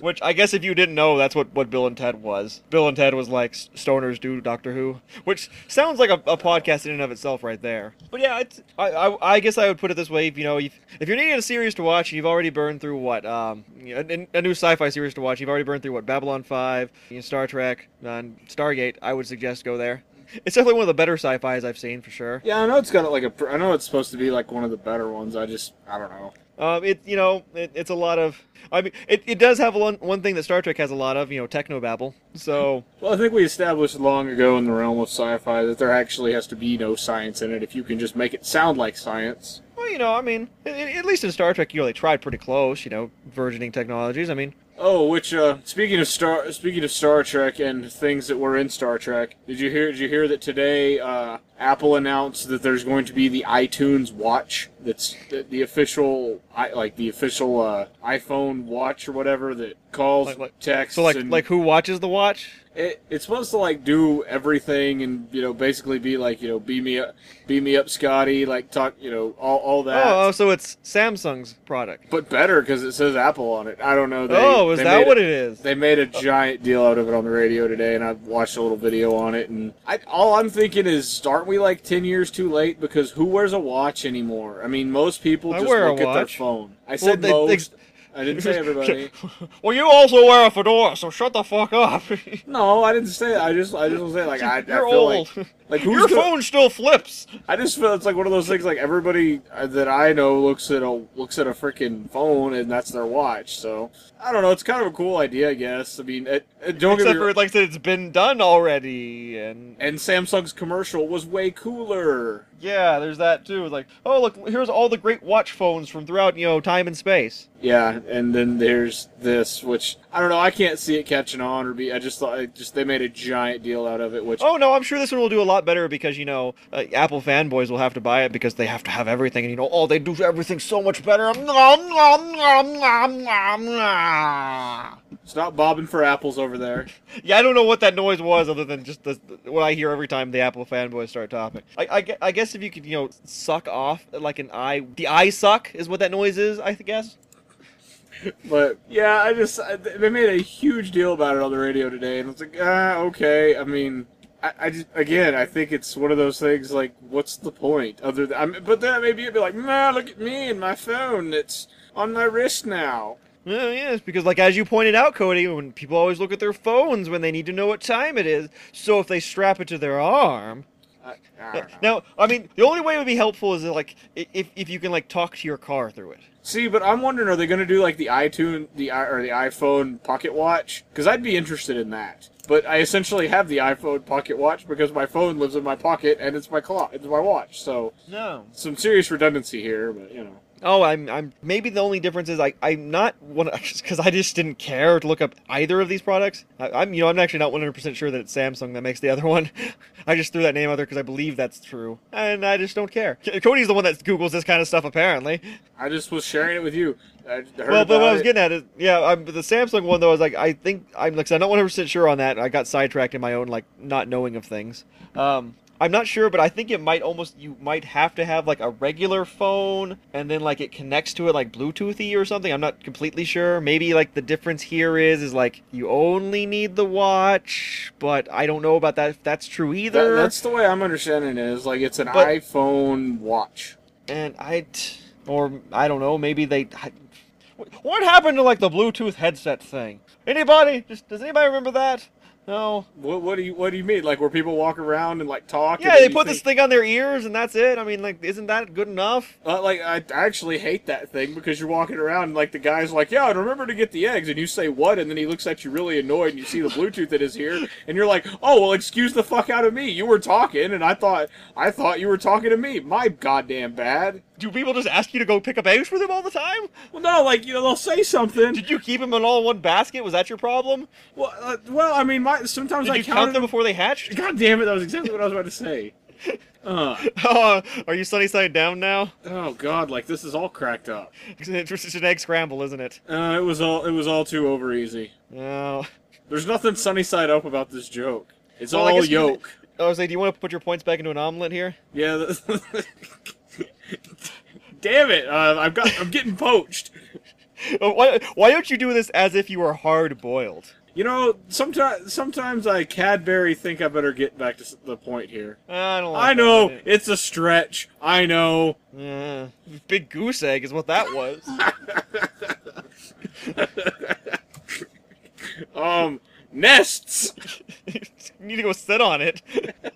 Which I guess if you didn't know, that's what, what Bill and Ted was. Bill and Ted was like stoners do Doctor Who, which sounds like a, a podcast in and of itself right there. But yeah, it's, I, I I guess I would put it this way: if you know, if, if you're needing a series to watch, you've already burned through what um a, a new sci-fi series to watch. You've already burned through what Babylon Five, Star Trek, and Stargate. I would suggest go there. It's definitely one of the better sci-fis I've seen for sure. Yeah, I know it's got like a. I know it's supposed to be like one of the better ones. I just I don't know. Um, it you know it, it's a lot of. I mean, it, it does have one one thing that Star Trek has a lot of. You know, techno babble. So Well, I think we established long ago in the realm of sci-fi that there actually has to be no science in it if you can just make it sound like science. well, you know, I mean, a- at least in Star Trek, you know, they tried pretty close. You know, versioning technologies. I mean, Oh, which uh, speaking of Star speaking of Star Trek and things that were in Star Trek, did you hear? Did you hear that today uh, Apple announced that there's going to be the iTunes Watch? That's the, the official, I, like the official uh, iPhone watch or whatever that calls, Like- like- texts, so like and like who watches the watch? It, it's supposed to like do everything and you know basically be like you know beam me up, beam me up, Scotty, like talk, you know all all that. Oh, oh, so it's Samsung's product. But better because it says Apple on it. I don't know. They, oh, is that what it? it is? They made a giant deal out of it on the radio today, and I watched a little video on it. And I, all I'm thinking is, aren't we like ten years too late? Because who wears a watch anymore? I mean, most people I just look at their phone. I said they- they- most. I didn't say everybody. well, you also wear a fedora, so shut the fuck up. No, I didn't say. I just, I just was saying like I, I You're feel old. like, like who's Your go- phone still flips. I just feel it's like one of those things. Like everybody uh, that I know looks at a looks at a freaking phone, and that's their watch. So I don't know. It's kind of a cool idea, I guess. I mean, it, it, don't Except me for, like I said, it's been done already, and And Samsung's commercial was way cooler. yeah, there's that too. Like, oh look, here's all the great watch phones from throughout you know time and space. Yeah, and then there's this, which I don't know. I can't see it catching on or be. I just thought, I just they made a giant deal out of it. Which Oh no, I'm sure this one will do a lot better because you know uh, Apple fanboys will have to buy it because they have to have everything, and you know, oh, they do everything so much better. Stop bobbing for apples over there. Yeah, I don't know what that noise was other than just the, what I hear every time the Apple fanboys start talking. I, I, I guess if you could, you know, suck off like an eye, the eye suck is what that noise is, I guess. But yeah, I just I, they made a huge deal about it on the radio today, and it's like, ah, okay. I mean. I, I just again, I think it's one of those things. Like, what's the point? Other than, I mean, but then maybe it'd be like, man, look at me and my phone It's on my wrist now. Yeah, yes, because like as you pointed out, Cody, when people always look at their phones when they need to know what time it is, so if they strap it to their arm. I, I. Now, I mean, the only way it would be helpful is like if if you can like talk to your car through it. See, but I'm wondering, are they going to do like the iTunes, the i or the iPhone Pocket Watch? Because I'd be interested in that. But I essentially have the iPhone Pocket Watch because my phone lives in my pocket and it's my clock, it's my watch. So No. some serious redundancy here, but you know. Oh, I'm I'm maybe the only difference is I I'm not one because I just didn't care to look up either of these products. I, I'm you know I'm actually not 100 percent sure that it's Samsung that makes the other one. I just threw that name out there because I believe that's true, and I just don't care. Cody's the one that googles this kind of stuff apparently. I just was sharing it with you. I heard Well, but what I was it. getting at is, yeah, I'm, the Samsung one though is like I think I'm like I not 100 percent sure on that. I got sidetracked in my own like not knowing of things. Um, I'm not sure, but I think it might almost you might have to have like a regular phone and then like it connects to it like Bluetoothy or something. I'm not completely sure. Maybe like the difference here is is like you only need the watch, but I don't know about that if that's true That- either. that's the way I'm understanding it. Is like it's an But- iPhone watch. and I, or I don't know, maybe they. What happened to like the Bluetooth headset thing? Anybody? Just does anybody remember that? No. What, what do you What do you mean? Like where people walk around and like talk? Yeah, they put think- this thing on their ears and that's it. I mean, like, isn't that good enough? Uh, like I I actually hate that thing because you're walking around and like the guy's like, yeah, and remember to get the eggs, and you say what, and then he looks at you really annoyed, and you see the Bluetooth that is here, and you're like, oh well, excuse the fuck out of me. You were talking, and I thought I thought you were talking to me. My goddamn bad. Do people just ask you to go pick up eggs for them all the time? Well, no, like you know they'll say something. Did you keep them in all in one basket? Was that your problem? Well, uh, well, I mean, my sometimes Did I you counted count them before they hatched? God damn it, that was exactly what I was about to say. Uh, Oh, are you sunny side down now? oh god, like this is all cracked up. It's just an egg scramble, isn't it? Uh, it was all it was all too over easy. Oh. There's nothing sunny side up about this joke. It's Well, all guess you- yolk. I was like, do you want to put your points back into an omelet here? Yeah. Damn it! Uh, I've got. I'm getting poached. Oh, Why, why don't you do this as if you were hard boiled? You know, sometimes sometimes I Cadbury think I better get back to the point here. I don't. Like I know idea. it's a stretch. I know. Big goose egg is what that was. Um, nests. you need to go sit on it.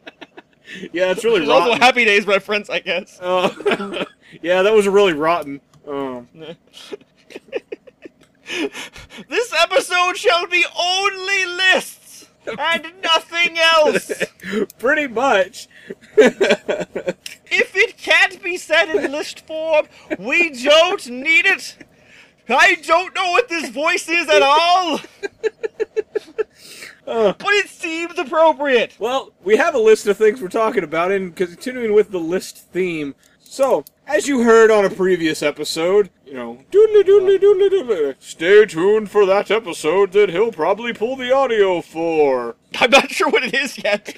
Yeah, it's really There's also rotten. Happy Days reference, I guess. Uh, yeah, that was really rotten. Um, this episode shall be only lists and nothing else. pretty much. If it can't be said in list form, we don't need it. I don't know what this voice is at all, but it seems appropriate. well, we have a list of things we're talking about, and continuing with the list theme. So, as you heard on a previous episode, you know, doodly doodly doodly doodly. Stay tuned for that episode that he'll probably pull the audio for. I'm not sure what it is yet.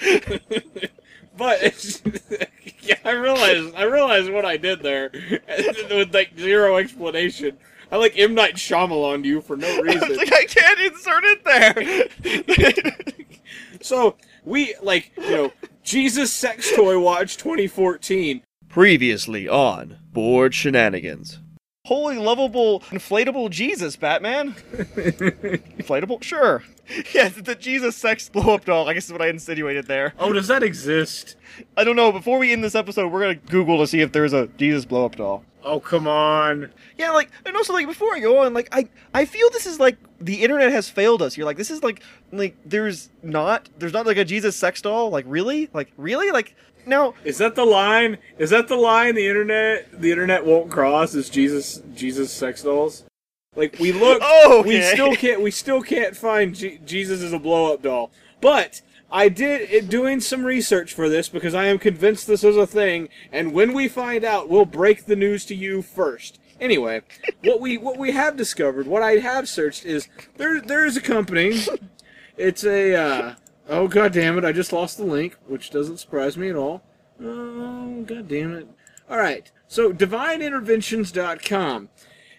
But yeah, I realize I realize what I did there with like zero explanation. I like M Night Shyamalan you for no I reason. was like, I can't insert it there. So we like you know Jesus Sex Toy Watch 2014. Previously on Bored Shenanigans. Holy lovable inflatable Jesus, Batman. inflatable? Sure. Yes, the Jesus sex blow up doll. I guess is what I insinuated there. Oh, does that exist? I don't know. Before we end this episode, we're gonna Google to see if there's a Jesus blow up doll. Oh come on. Yeah, like, and also like before I go on, like, I I feel this is like the internet has failed us. You're like, this is like like there's not there's not like a Jesus sex doll. Like, really? Like, really? Like, now Is that the line? Is that the line the internet the internet won't cross? Is Jesus Jesus sex dolls? Like we look, Oh, we still can't we still can't find Je- Jesus as a blow up doll. But I did it, doing some research for this because I am convinced this is a thing. And when we find out, we'll break the news to you first. Anyway, what we what we have discovered, what I have searched is there there is a company. It's a uh, oh god damn it! I just lost the link, which doesn't surprise me at all. Oh god damn it! All right, so divineinterventions.com,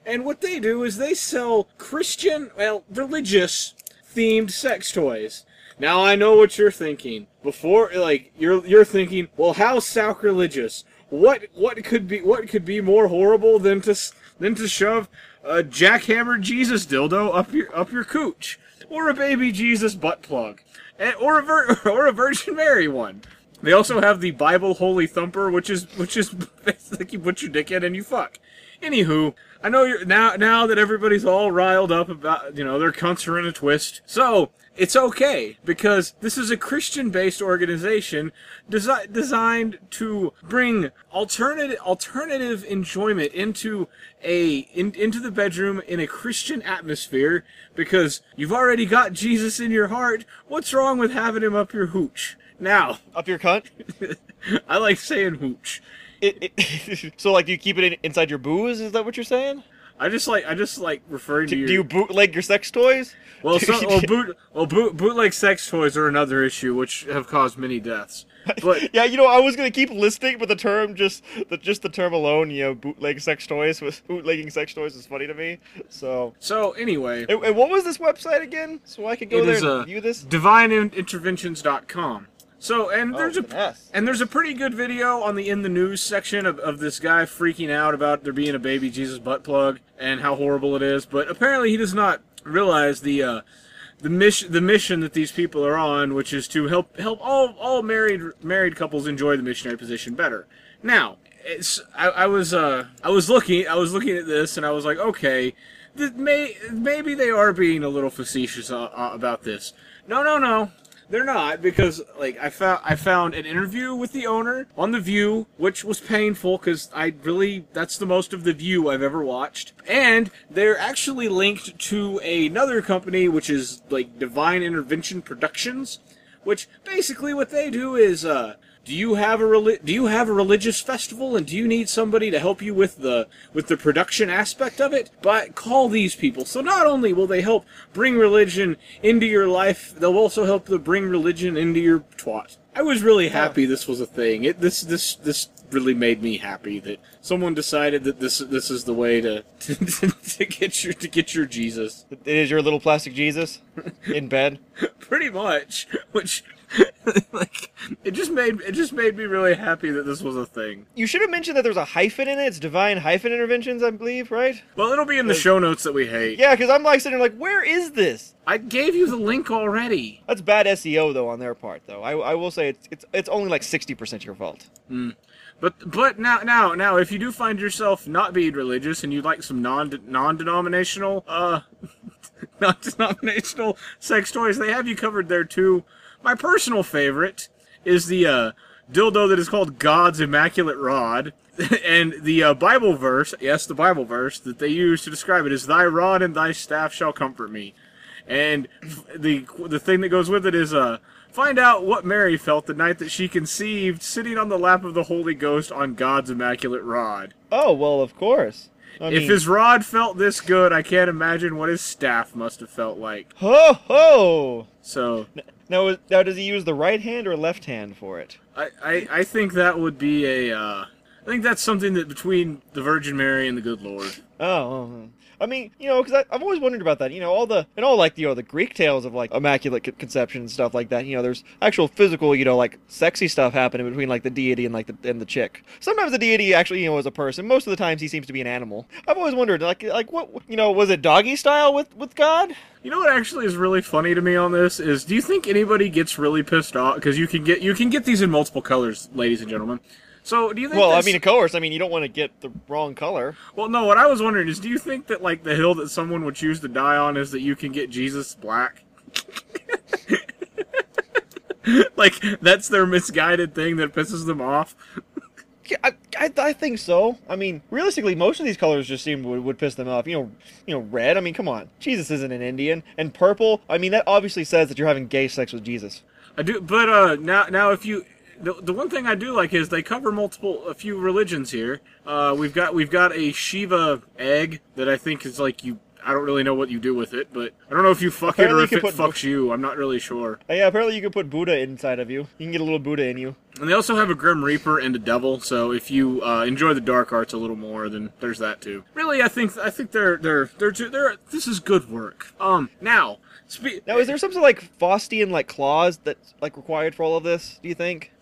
and what they do is they sell Christian, well, religious themed sex toys. Now I know what you're thinking. Before, like you're you're thinking, well, how sacrilegious? What what could be what could be more horrible than to than to shove a jackhammered Jesus dildo up your up your cooch, or a baby Jesus butt plug, and, or a vir- or a Virgin Mary one. They also have the Bible Holy Thumper, which is which is like you put your dick in and you fuck. Anywho, I know you're now now that everybody's all riled up about you know their cunts are in a twist. So it's okay because this is a Christian-based organization desi- designed to bring alternative alternative enjoyment into a in, into the bedroom in a Christian atmosphere. Because you've already got Jesus in your heart. What's wrong with having him up your hooch? Now, up your cunt. I like saying hooch. It, it, so like, do you keep it in, inside your booze? Is that what you're saying? I just like I just like referring to Do, your. do you bootleg your sex toys? well, so, well, boot, well, boot, bootleg sex toys are another issue, which have caused many deaths. But yeah, you know, I was gonna keep listing, but the term just the just the term alone, you know, bootleg sex toys was bootlegging sex toys is funny to me. So, so anyway, and, and what was this website again? So I could go there and uh, view this. divineinterventions.com. So and there's Oh, a finesse. and there's a pretty good video on the in the news section of, of this guy freaking out about there being a baby Jesus butt plug and how horrible it is. But apparently he does not realize the uh, the mission the mission that these people are on, which is to help help all all married married couples enjoy the missionary position better. Now, it's I, I was uh I was looking I was looking at this and I was like, okay, may maybe they are being a little facetious uh, uh, about this. No, no, no. They're not because like I found I found an interview with the owner on the View, which was painful because I really that's the most of the View I've ever watched, and they're actually linked to another company which is like Divine Intervention Productions, which basically what they do is uh do you have a reli- do you have a religious festival and do you need somebody to help you with the with the production aspect of it? But call these people. So not only will they help bring religion into your life they'll also help to bring religion into your twat. I was really happy this was a thing. It this this this really made me happy that someone decided that this this is the way to to, to get your to get your jesus. It is your little plastic Jesus in bed. pretty much. Which like it just made it just made me really happy that this was a thing You should have mentioned that there's a hyphen in it. It's divine hyphen interventions, I believe, right? Well, it'll be in the show notes that we hate. Yeah, because I'm like sitting like, where is this? I gave you the link already. That's bad SEO though on their part, though. I, I will say it's it's it's only like sixty percent your fault. But but now now now if you do find yourself not being religious and you like some non non denominational uh non denominational sex toys, they have you covered there too. My personal favorite is the uh, dildo that is called God's Immaculate Rod. and the uh, Bible verse, yes, the Bible verse that they use to describe it is "Thy rod and thy staff shall comfort me," and f- the the thing that goes with it is uh, find out what Mary felt the night that she conceived, sitting on the lap of the Holy Ghost on God's immaculate rod. Oh well, of course. I if mean, his rod felt this good, I can't imagine what his staff must have felt like. ho ho. So Now, now does he use the right hand or left hand for it? I, I, I think that would be a. Uh, I think that's something that between the Virgin Mary and the good Lord. Oh, uh-huh. I mean, you know, because I've always wondered about that. You know, all the and all like you know the Greek tales of like immaculate co- conception and stuff like that. You know, there's actual physical, you know, like sexy stuff happening between like the deity and like the and the chick. Sometimes the deity actually, you know, is a person. Most of the times he seems to be an animal. I've always wondered, like, like what you know, was it doggy style with with God? You know what actually is really funny to me on this is, do you think anybody gets really pissed off because you can get you can get these in multiple colors, ladies and gentlemen. So do you think? Well, I mean, of course. I mean, you don't want to get the wrong color. well, no. What I was wondering is, do you think that like the hill that someone would choose to die on is that you can get Jesus black? like that's their misguided thing that pisses them off. I, I, I think so. I mean, realistically, most of these colors just seem would, would piss them off. You know, you know, red. I mean, come on, Jesus isn't an Indian, and purple. I mean, that obviously says that you're having gay sex with Jesus. I do, but uh, now now if you the, the one thing I do like is they cover multiple a few religions here. Uh, we've got we've got a Shiva egg that I think is like you. I don't really know what you do with it, but I don't know if you fuck it or if it fucks you. I'm not really sure. Uh, yeah, apparently you can put Buddha inside of you. You can get a little Buddha in you. And they also have a Grim Reaper and a Devil. So if you uh, enjoy the dark arts a little more, then there's that too. Really, I think I think they're they're they're they're, they're this is good work. Um, now. Spe- Now, is there something like Faustian like clause that's like required for all of this? Do you think?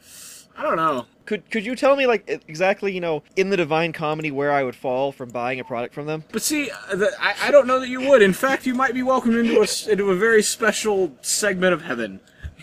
I don't know. Could could you tell me like exactly you know in the Divine Comedy where I would fall from buying a product from them? But see, uh, the, I, I don't know that you would. In fact, you might be welcomed into a into a very special segment of heaven.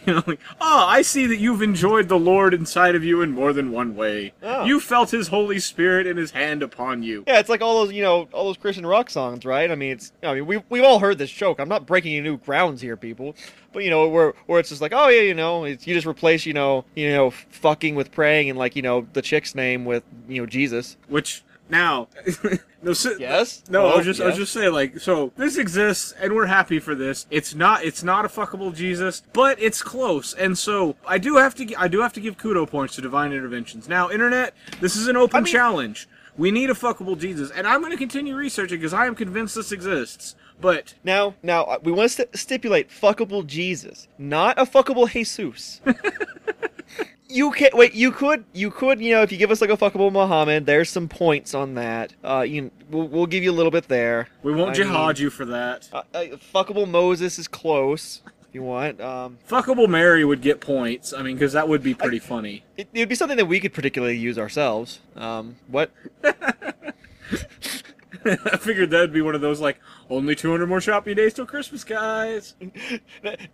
You know, like, oh, I see that you've enjoyed the Lord inside of you in more than one way. Oh. You felt His Holy Spirit and His hand upon you. Yeah, it's like all those, you know, all those Christian rock songs, right? I mean, it's, I mean, we we've all heard this joke. I'm not breaking any new grounds here, people, but you know, where where it's just like, oh yeah, you know, it's, you just replace, you know, you know, fucking with praying and like, you know, the chick's name with, you know, Jesus. Which now, no, si- Yes. No, I was just I was just saying like so this exists and we're happy for this. It's not it's not a fuckable Jesus, but it's close. And so I do have to I do have to give kudo points to divine interventions. Now, internet, this is an open I mean- challenge. We need a fuckable Jesus, and I'm going to continue researching because I am convinced this exists. But Now, now uh, we want to st- stipulate fuckable Jesus, not a fuckable Jesus. you can wait. You could, you could, you know, if you give us like a fuckable Muhammad, there's some points on that. Uh, you, we'll, we'll give you a little bit there. we won't I jihad mean, you for that. Uh, uh, fuckable Moses is close. If you want, um, Fuckable Mary would get points. I mean, because that would be pretty funny. it, it'd be something that we could particularly use ourselves. Um, what? I figured that'd be one of those like only 200 more shopping days till Christmas, guys.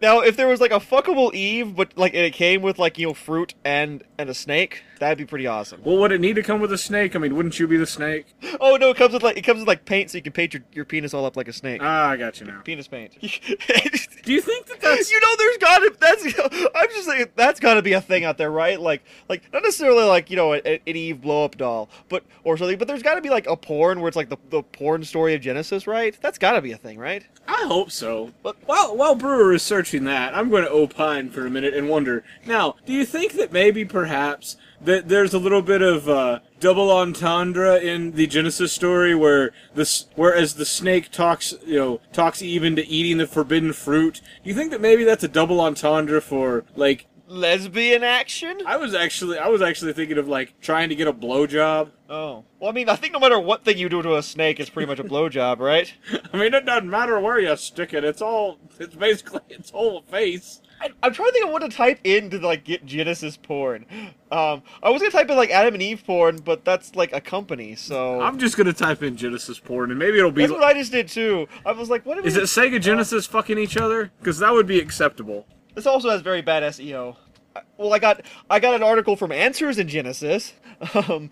Now, if there was like a fuckable Eve, but like it came with like you know fruit and and a snake, that'd be pretty awesome. Well, would it need to come with a snake? I mean, wouldn't you be the snake? Oh no, it comes with like it comes with like paint, so you can paint your, your penis all up like a snake. Ah, I got you now. penis paint. Do you think that that's you know, there's gotta that's I'm just saying that's gotta be a thing out there, right? Like like not necessarily like you know an, an Eve blow up doll, but or something. But there's gotta be like a porn where it's like the the porn story of Genesis, right? That's gotta be a thing, right? I hope so. But- while while Brewer is searching that, I'm going to opine for a minute and wonder. Now, do you think that maybe perhaps that there's a little bit of uh, double entendre in the Genesis story where this whereas the snake talks, you know, talks even to eating the forbidden fruit. Do you think that maybe that's a double entendre for like Lesbian action? I was actually I was actually thinking of like trying to get a blowjob. Oh. Well, I mean, I think no matter what thing you do to a snake, it's pretty much a blowjob, right? I mean, it doesn't matter where you stick it. It's all it's basically its whole face. I, I'm trying to think of what to type in to like get Genesis porn. Um, I was gonna type in like Adam and Eve porn, but that's like a company, so I'm just gonna type in Genesis porn, and maybe it'll be. that's what I just did too. I was like, what? Is it Sega Genesis fucking each other? Because that would be acceptable. This also has very bad SEO. Well, I got I got an article from Answers in Genesis. Um,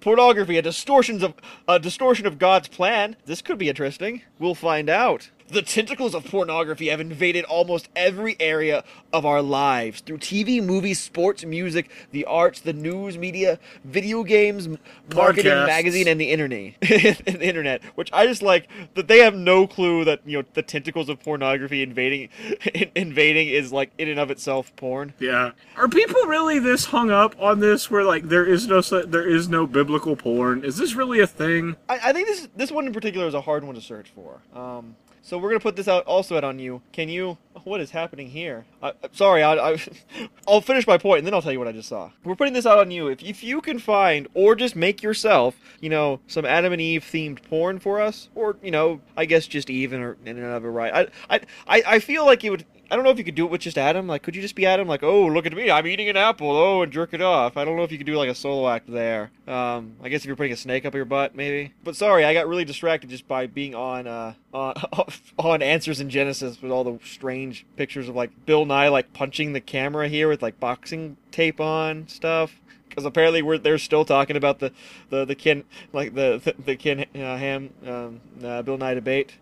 pornography, a distortions of a distortion of God's plan. This could be interesting. We'll find out. The tentacles of pornography have invaded almost every area of our lives through TV, movies, sports, music, the arts, the news, media, video games, m- marketing, magazine, and the internet. and the internet, which I just like that they have no clue that you know the tentacles of pornography invading invading is like in and of itself porn. Yeah. Are people really this hung up on this where like there is no there is no biblical porn? Is this really a thing? I, I think this this one in particular is a hard one to search for. Um, so we're gonna put this out also out on you. Can you? What is happening here? I, I'm sorry, I, I, I'll finish my point and then I'll tell you what I just saw. We're putting this out on you. If if you can find or just make yourself, you know, some Adam and Eve themed porn for us, or you know, I guess just Eve in, or, in of right. I, I I I feel like it would. I don't know if you could do it with just Adam. Like, could you just be Adam? Like, oh, look at me, I'm eating an apple. Oh, and jerk it off. I don't know if you could do like a solo act there. Um, I guess if you're putting a snake up your butt, maybe. But sorry, I got really distracted just by being on uh on, on Answers in Genesis with all the strange pictures of like Bill Nye like punching the camera here with like boxing tape on stuff. Because apparently we're they're still talking about the the the Ken like the the, the Ken uh, Ham um, uh, Bill Nye debate.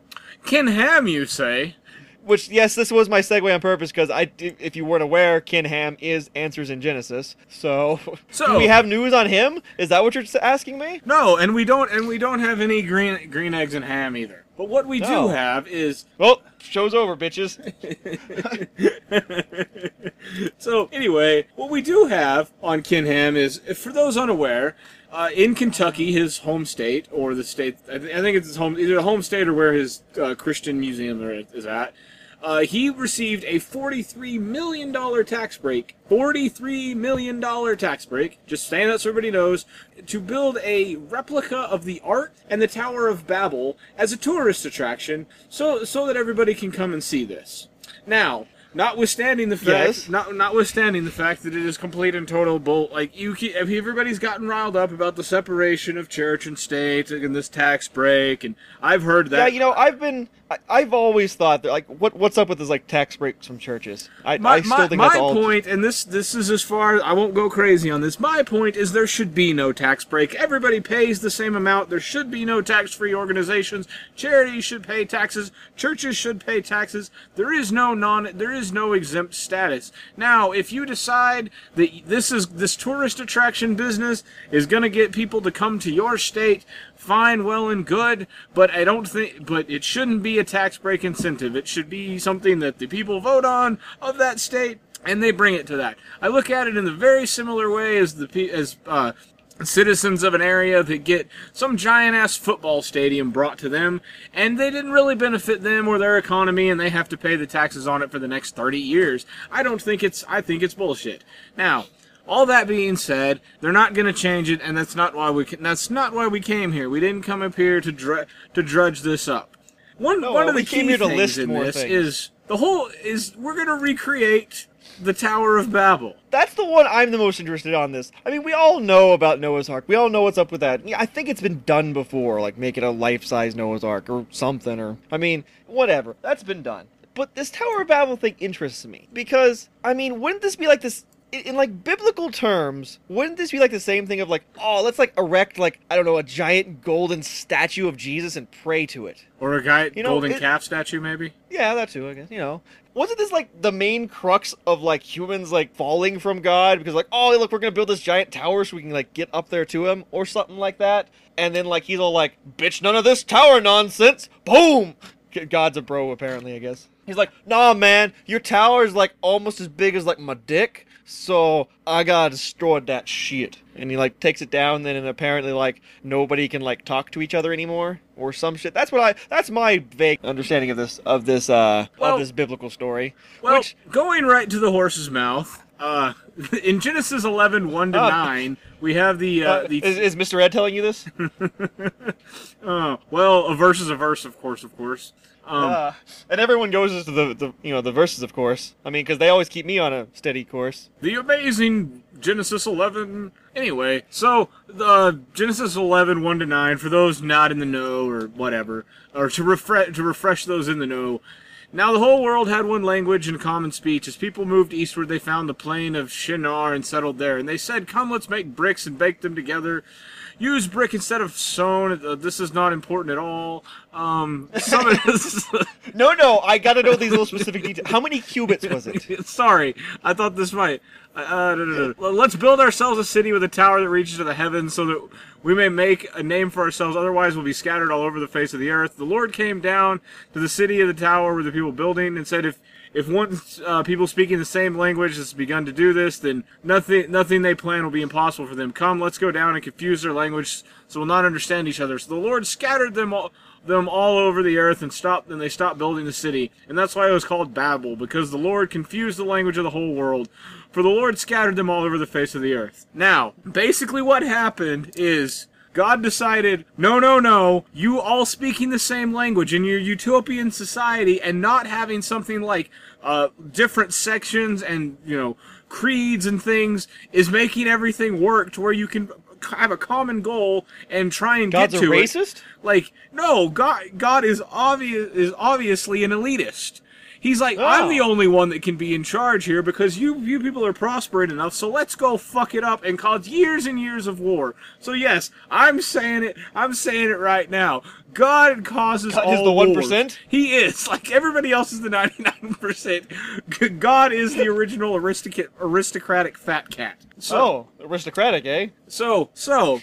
Ken Ham, you say? Which, yes, this was my segue on purpose because I, if you weren't aware, Ken Ham is Answers in Genesis. So, So- do we have news on him? Is that what you're asking me? No, and we don't and we don't have any green green eggs and ham either. But what we No. do have is Well, show's over, bitches. so anyway, what we do have on Ken Ham is, for those unaware, uh, in Kentucky, his home state or the state, I, th- I think it's his home, either the home state or where his uh, Christian museum is at. Uh, he received a $43 million tax break. $43 million tax break, just saying that so everybody knows, to build a replica of the Ark and the Tower of Babel as a tourist attraction so, so that everybody can come and see this. Now, notwithstanding the fact, Yes. not, notwithstanding the fact that it is complete and total bull, like you, ke- everybody's gotten riled up about the separation of church and state and this tax break, and I've heard that. yeah, you know, I've been, I, I've always thought that, like, what what's up with this, like, tax breaks from churches? I, my, I still my, think my that's all. point, and this this is as far I won't go crazy on this. My point is there should be no tax break. Everybody pays the same amount. There should be no tax-free organizations. Charities should pay taxes. Churches should pay taxes. There is no non there is no exempt status. Now, if you decide that this is this tourist attraction business is going to get people to come to your state, fine, well and good, but I don't think, but it shouldn't be a tax break incentive. It should be something that the people vote on of that state, and they bring it to that. I look at it in the very similar way as the as uh, citizens of an area that get some giant ass football stadium brought to them, and they didn't really benefit them or their economy, and they have to pay the taxes on it for the next 30 years. I don't think it's, I think it's bullshit. Now, all that being said, they're not going to change it, and that's not why we that's not why we came here. We didn't come up here to dr- to drudge this up. One No, one of the key things list in this things. is the whole is we're going to recreate the Tower of Babel. That's the one I'm the most interested on this. I mean, we all know about Noah's Ark. We all know what's up with that. I think it's been done before, like make it a life-size Noah's Ark or something, or I mean, whatever. That's been done. But this Tower of Babel thing interests me because I mean, wouldn't this be like this? In, like biblical terms, wouldn't this be like the same thing of like, oh, let's like erect like I don't know a giant golden statue of Jesus and pray to it? Or a guy You know, golden it- calf statue, maybe. Yeah, that too, I guess. You know. Wasn't this like the main crux of like humans like falling from God? Because like, oh look, we're gonna build this giant tower so we can like get up there to him or something like that. And then like he's all like, bitch, none of this tower nonsense. Boom! God's a bro, apparently, I guess. He's like, nah man, your tower is like almost as big as like my dick. So I gotta destroy that shit. And he like takes it down then and apparently like nobody can like talk to each other anymore or some shit. That's what I that's my vague understanding of this of this uh Well- of this biblical story. Well, which going right to the horse's mouth. Uh, in Genesis 11, 1 to Uh, 9, we have the, uh, uh, the is, is Mr. Ed telling you this? uh, well, a verse is a verse, of course, of course. Um, uh, and everyone goes to the, the you know the verses, of course. I mean, because they always keep me on a steady course. the amazing Genesis 11. Anyway, so the Genesis 11, 1 to 9, for those not in the know or whatever, or to refresh to refresh those in the know. Now the whole world had one language and common speech. As people moved eastward, they found the plain of Shinar and settled there. And they said, "Come, let's make bricks and bake them together." Use brick instead of stone. Uh, this is not important at all. Um, some of this. No, no, I gotta know these little specific details. How many cubits was it? Sorry, I thought this might. Uh, no, no, no. Let's build ourselves a city with a tower that reaches to the heavens, so that we may make a name for ourselves. Otherwise, we'll be scattered all over the face of the earth. The Lord came down to the city of the tower where the people building and said, "If if once uh, people speaking the same language has begun to do this, then nothing nothing they plan will be impossible for them. Come, let's go down and confuse their language, so we'll not understand each other." So the Lord scattered them all them all over the earth and stopped and they stopped building the city and that's why it was called babel because the lord confused the language of the whole world for the lord scattered them all over the face of the earth now basically what happened is God decided, no, no, no, you all speaking the same language in your utopian society and not having something like uh, different sections and, you know, creeds and things is making everything work to where you can have a common goal and try and God's get a to it. racist? Like, no, God, God is obvious is obviously an elitist. He's like, I'm Oh. the only one that can be in charge here because you you people are prospering enough. So let's go fuck it up and cause years and years of war. So yes, I'm saying it. I'm saying it right now. God causes God all is the 1%? He is like everybody else is the 99 percent. God is the original aristocrat aristocratic fat cat. So Oh, aristocratic, eh? so so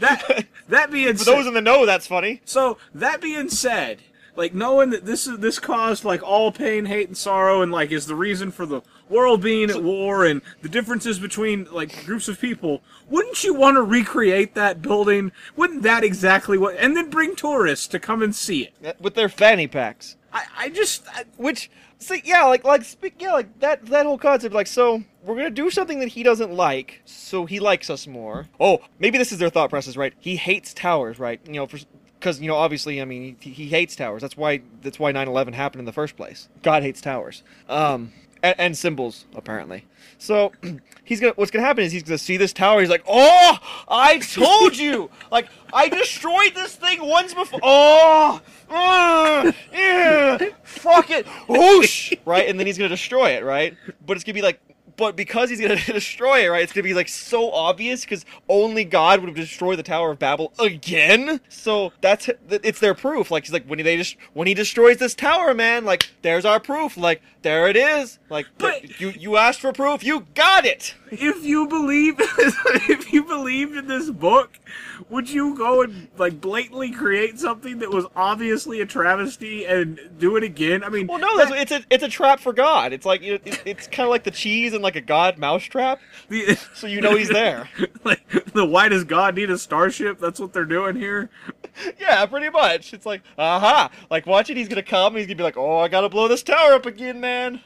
that that being For those in the know, that's funny. so that being said, like knowing that this is this caused like all pain, hate, and sorrow, and like is the reason for the world being at war and the differences between like groups of people, wouldn't you want to recreate that building? Wouldn't that exactly what? And then bring tourists to come and see it. With their fanny packs. I, I just I, Which, see, yeah, like, like, speak, yeah, like that, that whole concept, like, so we're gonna do something that he doesn't like, so he likes us more. Oh, maybe this is their thought process, right? He hates towers, right? You know, for because you know, obviously, I mean, he, he hates towers. That's why that's why 9/11 happened in the first place. God hates towers. Um, and, and symbols apparently. So he's gonna. What's gonna happen is he's gonna see this tower. He's like, "Oh, I told you! like I destroyed this thing once before. Oh, uh, yeah, fuck it, whoosh!" Right, and then he's gonna destroy it. Right, but it's gonna be like. But because he's gonna destroy it, right? It's gonna be like so obvious because only God would have destroyed the Tower of Babel again. So that's it's their proof. Like he's like when they just when he destroys this tower, man. Like there's our proof. Like there it is. Like But- you you asked for proof, you got it. if you believe if you believed in this book, would you go and like blatantly create something that was obviously a travesty and do it again? I mean, Well, no, that's, it's a it's a trap for God. It's like it, it's kind of like the cheese and like a God mousetrap. the, So you know he's there. like the why does God need a starship? That's what they're doing here. yeah, pretty much. It's like aha, like watch it. He's gonna come. He's gonna be like, oh, I gotta blow this tower up again, man.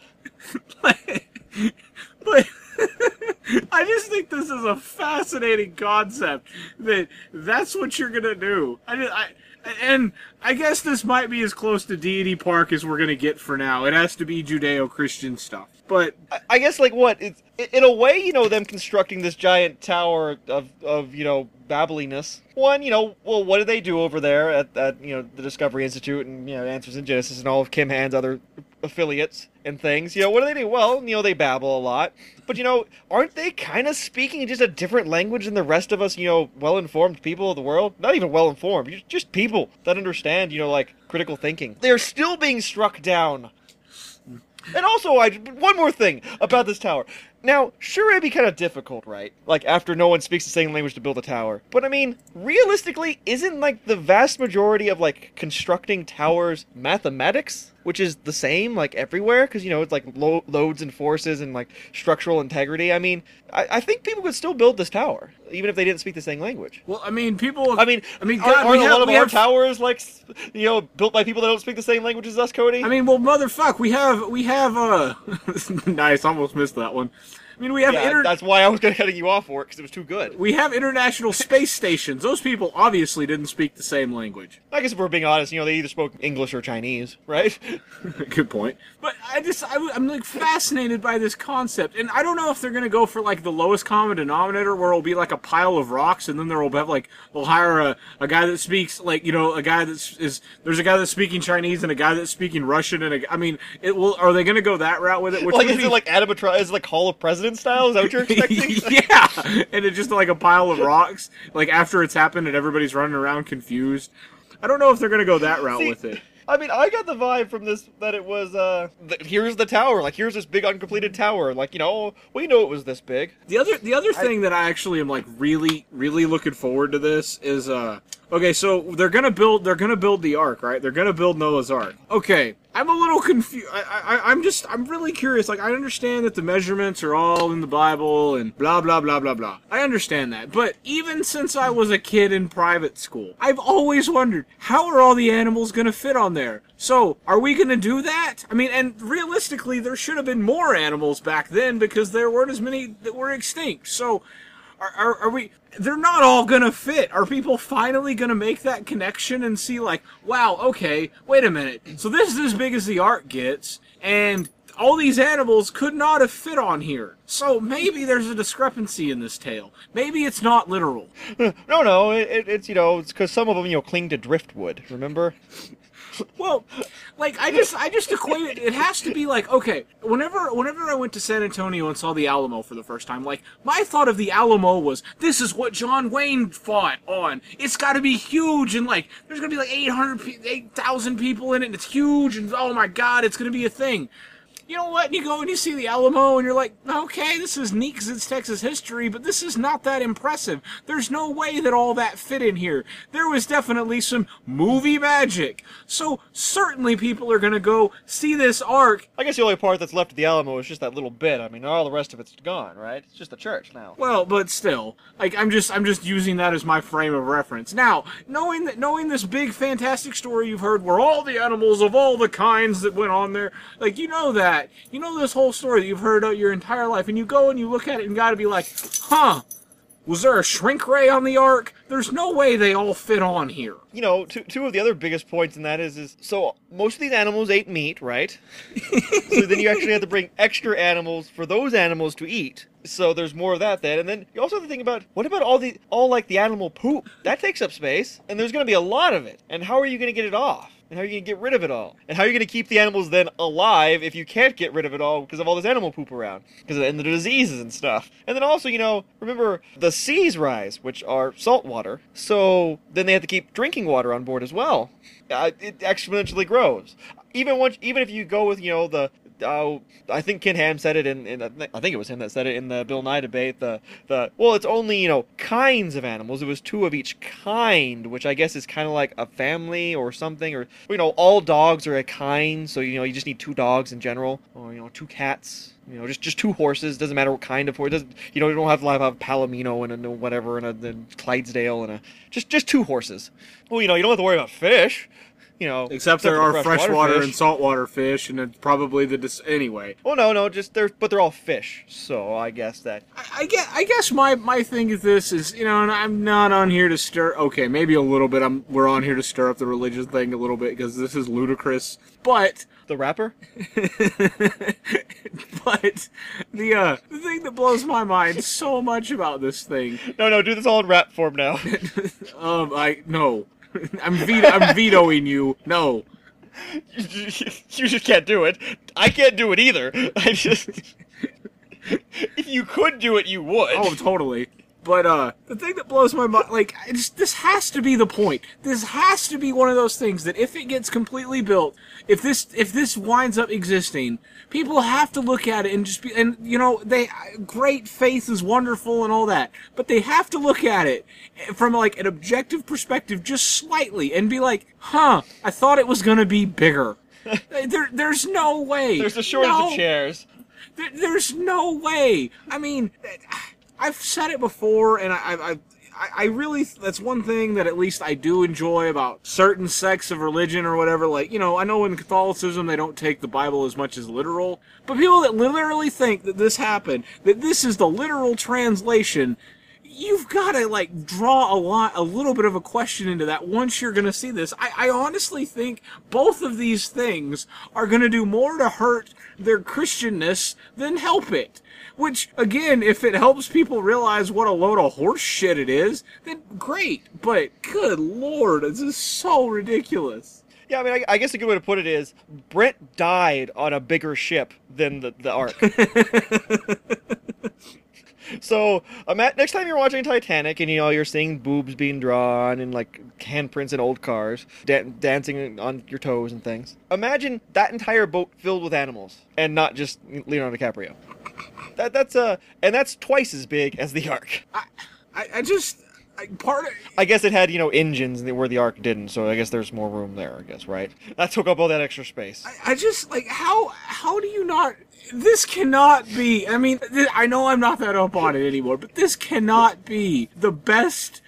but I just think this is a fascinating concept that that's what you're gonna do. I, just, I and I guess this might be as close to Deity Park as we're gonna get for now. It has to be Judeo-Christian stuff, but I, guess like what? It's in a way, you know, them constructing this giant tower of of you know babbliness. One, you know, well, what do they do over there at, at you know the Discovery Institute and you know Answers in Genesis and all of Ken Ham's other affiliates and things? You know, what do they do? Well, you know, they babble a lot, but you know, aren't they kind of speaking just a different language than the rest of us? You know, well-informed people of the world. Not even well-informed, ju- just people that understand. You know, like critical thinking. They're still being struck down and also, I one more thing about this tower. Now, sure, it'd be kind of difficult, right? Like after no one speaks the same language to build a tower. But I mean, realistically, isn't like the vast majority of like constructing towers mathematics, which is the same like everywhere? Because you know it's like lo- loads and forces and like structural integrity. I mean, I-, I think people could still build this tower even if they didn't speak the same language. well, I mean, people. I mean, I mean, aren't, God, aren't we a lot of our have towers like you know built by people that don't speak the same language as us, Cody? I mean, well, motherfuck, we have we have uh, nice. Almost missed that one. I mean, we have Yeah, inter- that's why I was gonna cutting you off for it because it was too good. we have international space stations. Those people obviously didn't speak the same language. I guess if we're being honest, you know, they either spoke English or Chinese, right? Good point. But I just I, am like fascinated by this concept, and I don't know if they're gonna go for like the lowest common denominator, where it'll be like a pile of rocks, and then there will have like they'll hire a, a guy that speaks like you know a guy that's there's a guy that's speaking Chinese and a guy that's speaking Russian, and a, I mean it will are they gonna go that route with it? Which like, is be- it like animatron? Is it like Hall of Presidents style? Is that what you're expecting? yeah, and it's just like a pile of rocks. Like after it's happened, and everybody's running around confused. I don't know if they're gonna go that route See, with it. I mean, I got the vibe from this that it was, uh, th- here's the tower. Like, here's this big uncompleted tower. Like, you know, we know it was this big. The other the other thing that I actually am like really really looking forward to this is uh okay so they're gonna build they're gonna build the ark right? They're gonna build Noah's ark. Okay I'm a little confused I, I I'm just I'm really curious like I understand that the measurements are all in the Bible and blah blah blah blah blah. I understand that but even since I was a kid in private school I've always wondered how are all the animals gonna fit on there? So are we gonna do that? I mean and realistically there should have been more animals back then because there weren't as many that were extinct. So are, are, are we they're not all gonna fit. Are people finally gonna make that connection and see like wow okay wait a minute. So this is as big as the ark gets and all these animals could not have fit on here. So maybe there's a discrepancy in this tale. Maybe it's not literal. No, no, it, it, it's, you know, it's because some of them, you know, cling to driftwood, remember? Well, like I just I just equate it. It has to be like okay. Whenever whenever I went to San Antonio and saw the Alamo for the first time, like my thought of the Alamo was this is what John Wayne fought on. It's got to be huge and like there's gonna be like 800 8,000 people in it. and It's huge and oh my god, it's gonna be a thing. You know what? You go and you see the Alamo, and you're like, okay, this is neat because it's Texas history, but this is not that impressive. There's no way that all that fit in here. There was definitely some movie magic. So, certainly people are going to go see this ark. I guess the only part that's left of the Alamo is just that little bit. I mean, all the rest of it's gone, right? It's just the church now. Well, but still, like I'm just I'm just using that as my frame of reference. Now, knowing that knowing this big fantastic story you've heard where all the animals of all the kinds that went on there, like you know that. You know this whole story that you've heard out your entire life and you go and you look at it and got to be like, "Huh, was there a shrink ray on the ark? There's no way they all fit on here." You know, two, two of the other biggest points in that is, is so most of these animals ate meat, right? so then you actually have to bring extra animals for those animals to eat. So there's more of that then, and then you also have to think about what about all the all like the animal poop that takes up space, and there's going to be a lot of it. And how are you going to get it off? And how are you going to get rid of it all? And how are you going to keep the animals then alive if you can't get rid of it all because of all this animal poop around? Because and the diseases and stuff. And then also, you know, remember the seas rise, which are salt water. So then they have to keep drinking water on board as well. Uh, it exponentially grows. Even once, even if you go with you know the I think Ken Ham said it in, in I think it was him that said it in the Bill Nye debate. The the well, it's only you know kinds of animals. It was two of each kind, which I guess is kind of like a family or something. Or you know, all dogs are a kind, so you know you just need two dogs in general, or you know two cats. You know, just just two horses. Doesn't matter what kind of horse. Doesn't you know? You don't have to have a Palomino and a whatever and a, a Clydesdale and a just just two horses. Well, you know, you don't have to worry about fish. You know, Except there for are the freshwater and saltwater fish, and it's probably the dis- anyway. Well, no, no, just they're but they're all fish, so I guess that I, I guess, I guess my, my thing is this is you know and I'm not on here to stir okay maybe a little bit I'm we're on here to stir up the religious thing a little bit because this is ludicrous but the rapper. but the uh the thing that blows my mind so much about this thing No, no, do this all in rap form now. um I no I'm ve- I'm vetoing you no you just can't do it. I can't do it either. I just if you could do it, you would. Oh, totally. But uh, the thing that blows my mind, like, this has to be the point. This has to be one of those things that if it gets completely built, if this if this winds up existing, people have to look at it and just be, and you know, they great faith is wonderful and all that, but they have to look at it from like an objective perspective, just slightly, and be like, huh, I thought it was gonna be bigger. there, there's no way. There's a shortage No. of chairs. There, there's no way. I mean, I've said it before, and I, I, I, I, really that's one thing that at least I do enjoy about certain sects of religion or whatever. Like you know, I know in Catholicism they don't take the Bible as much as literal, but people that literally think that this happened, that this is the literal translation, you've got to like draw a lot, a little bit of a question into that once you're going to see this. I, I honestly think both of these things are going to do more to hurt their Christianness than help it. Which, again, if it helps people realize what a load of horse shit it is, then great. But good lord, this is so ridiculous. Yeah, I mean, I, I guess a good way to put it is Brent died on a bigger ship than the, the Ark. so, um, next time you're watching Titanic and you know you're seeing boobs being drawn and like handprints in old cars, dan- dancing on your toes and things, imagine that entire boat filled with animals and not just Leonardo DiCaprio. That that's uh, and that's twice as big as the Ark. I, I, I just I, part of I guess it had you know engines where the Ark didn't, so I guess there's more room there. I guess right. That took up all that extra space. I, I just like how how do you not this cannot be i mean th- i know i'm not that up on it anymore but this cannot be the best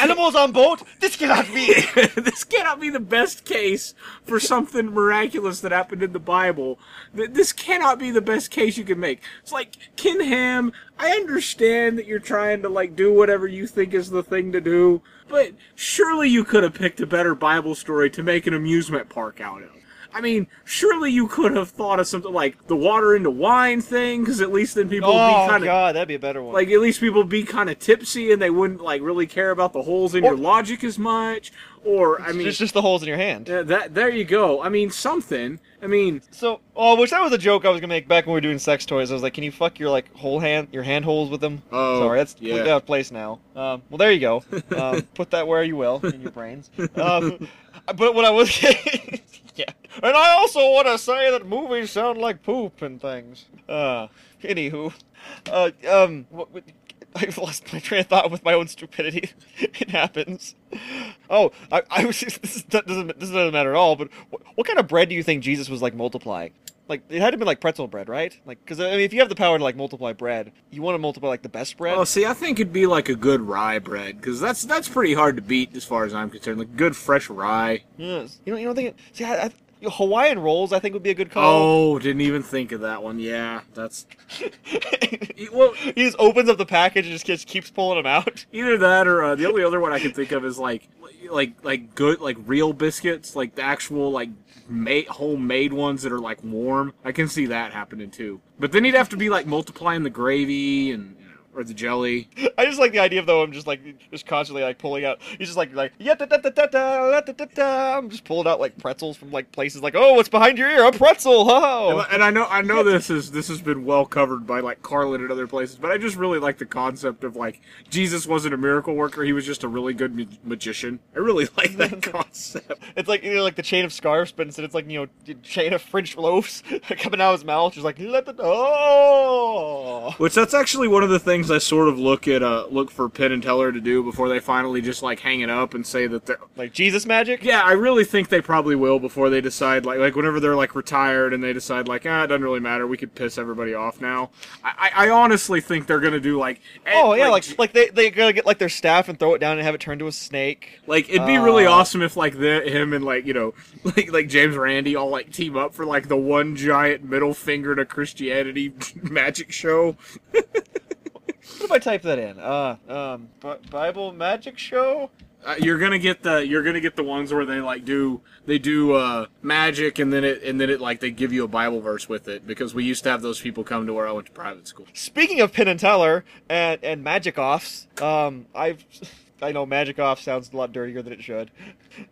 Animals on boat. This cannot be. this cannot be the best case for something miraculous that happened in the Bible. This cannot be the best case you can make. It's like Ken Ham. I understand that you're trying to like do whatever you think is the thing to do, but surely you could have picked a better Bible story to make an amusement park out of. I mean, surely you could have thought of something like the water into wine thing, because at least then people would oh be kind of god, that'd be a better one. like at least people would be kind of tipsy and they wouldn't like really care about the holes in Or- your logic as much. Or I mean, it's just the holes in your hand. yeah, that there you go. I mean, something. I mean, So, oh, which that was a joke I was gonna make back when we were doing sex toys. I was like, can you fuck your like whole hand, your hand holes with them? Oh, sorry, that's yeah. completely out of place now. Um, well, there you go. Um, put that where you will in your brains. Um, but what I was, yeah. And I also want to say that movies sound like poop and things. Uh, anywho, uh, um, what, what, I've lost my train of thought with my own stupidity. it happens. Oh, I, I was. This doesn't. This doesn't matter at all. But what, what kind of bread do you think Jesus was like multiplying? Like it had to be like pretzel bread, right? Like because I mean, if you have the power to like multiply bread, you want to multiply like the best bread. oh, see, I think it'd be like a good rye bread because that's that's pretty hard to beat as far as I'm concerned. Like good fresh rye. Yes. You know. You don't think? It, see, I, I, Hawaiian rolls, I think would be a good call. Oh, didn't even think of that one. Yeah, that's well, he just opens up the package and just keeps, keeps pulling them out. either that or uh, the only other one I can think of is like like like good like real biscuits, like the actual like made homemade ones that are like warm. I can see that happening too. But then he'd have to be like multiplying the gravy and or the jelly. I just like the idea of though. I'm just like just constantly like pulling out. He's just like like yeah da da da da da da da da. I'm just pulling out like pretzels from like places like oh what's behind your ear a pretzel And, oh. I- and I know I know this is this has been well covered by like Carlin and other places, but I just really like the concept of like Jesus wasn't a miracle worker; he was just a really good ma- magician. I really like that concept. It's like you know like the chain of scarves, but instead it's like you know chain of French loaves coming out of his mouth, just like let the oh. Which that's actually one of the things I sort of look at uh look for Penn and Teller to do before they finally just like hang it up and say that they're Like Jesus magic. yeah, I really think they probably will before they decide like like whenever they're like retired and they decide like ah it doesn't really matter we could piss everybody off now. I I, I honestly think they're gonna do like eh, Oh yeah, like like they they gonna get like their staff and throw it down and have it turn to a snake. Like it'd be really Uh, awesome if like the him and like you know like like James Randi all like team up for like the one giant middle finger to Christianity magic show. What if I type that in? Uh, um, Bible magic show. Uh, you're gonna get the you're gonna get the ones where they like do they do uh magic and then it and then it like they give you a Bible verse with it because we used to have those people come to where I went to private school. Speaking of Penn and Teller and and magic offs, um, I've I know magic off sounds a lot dirtier than it should.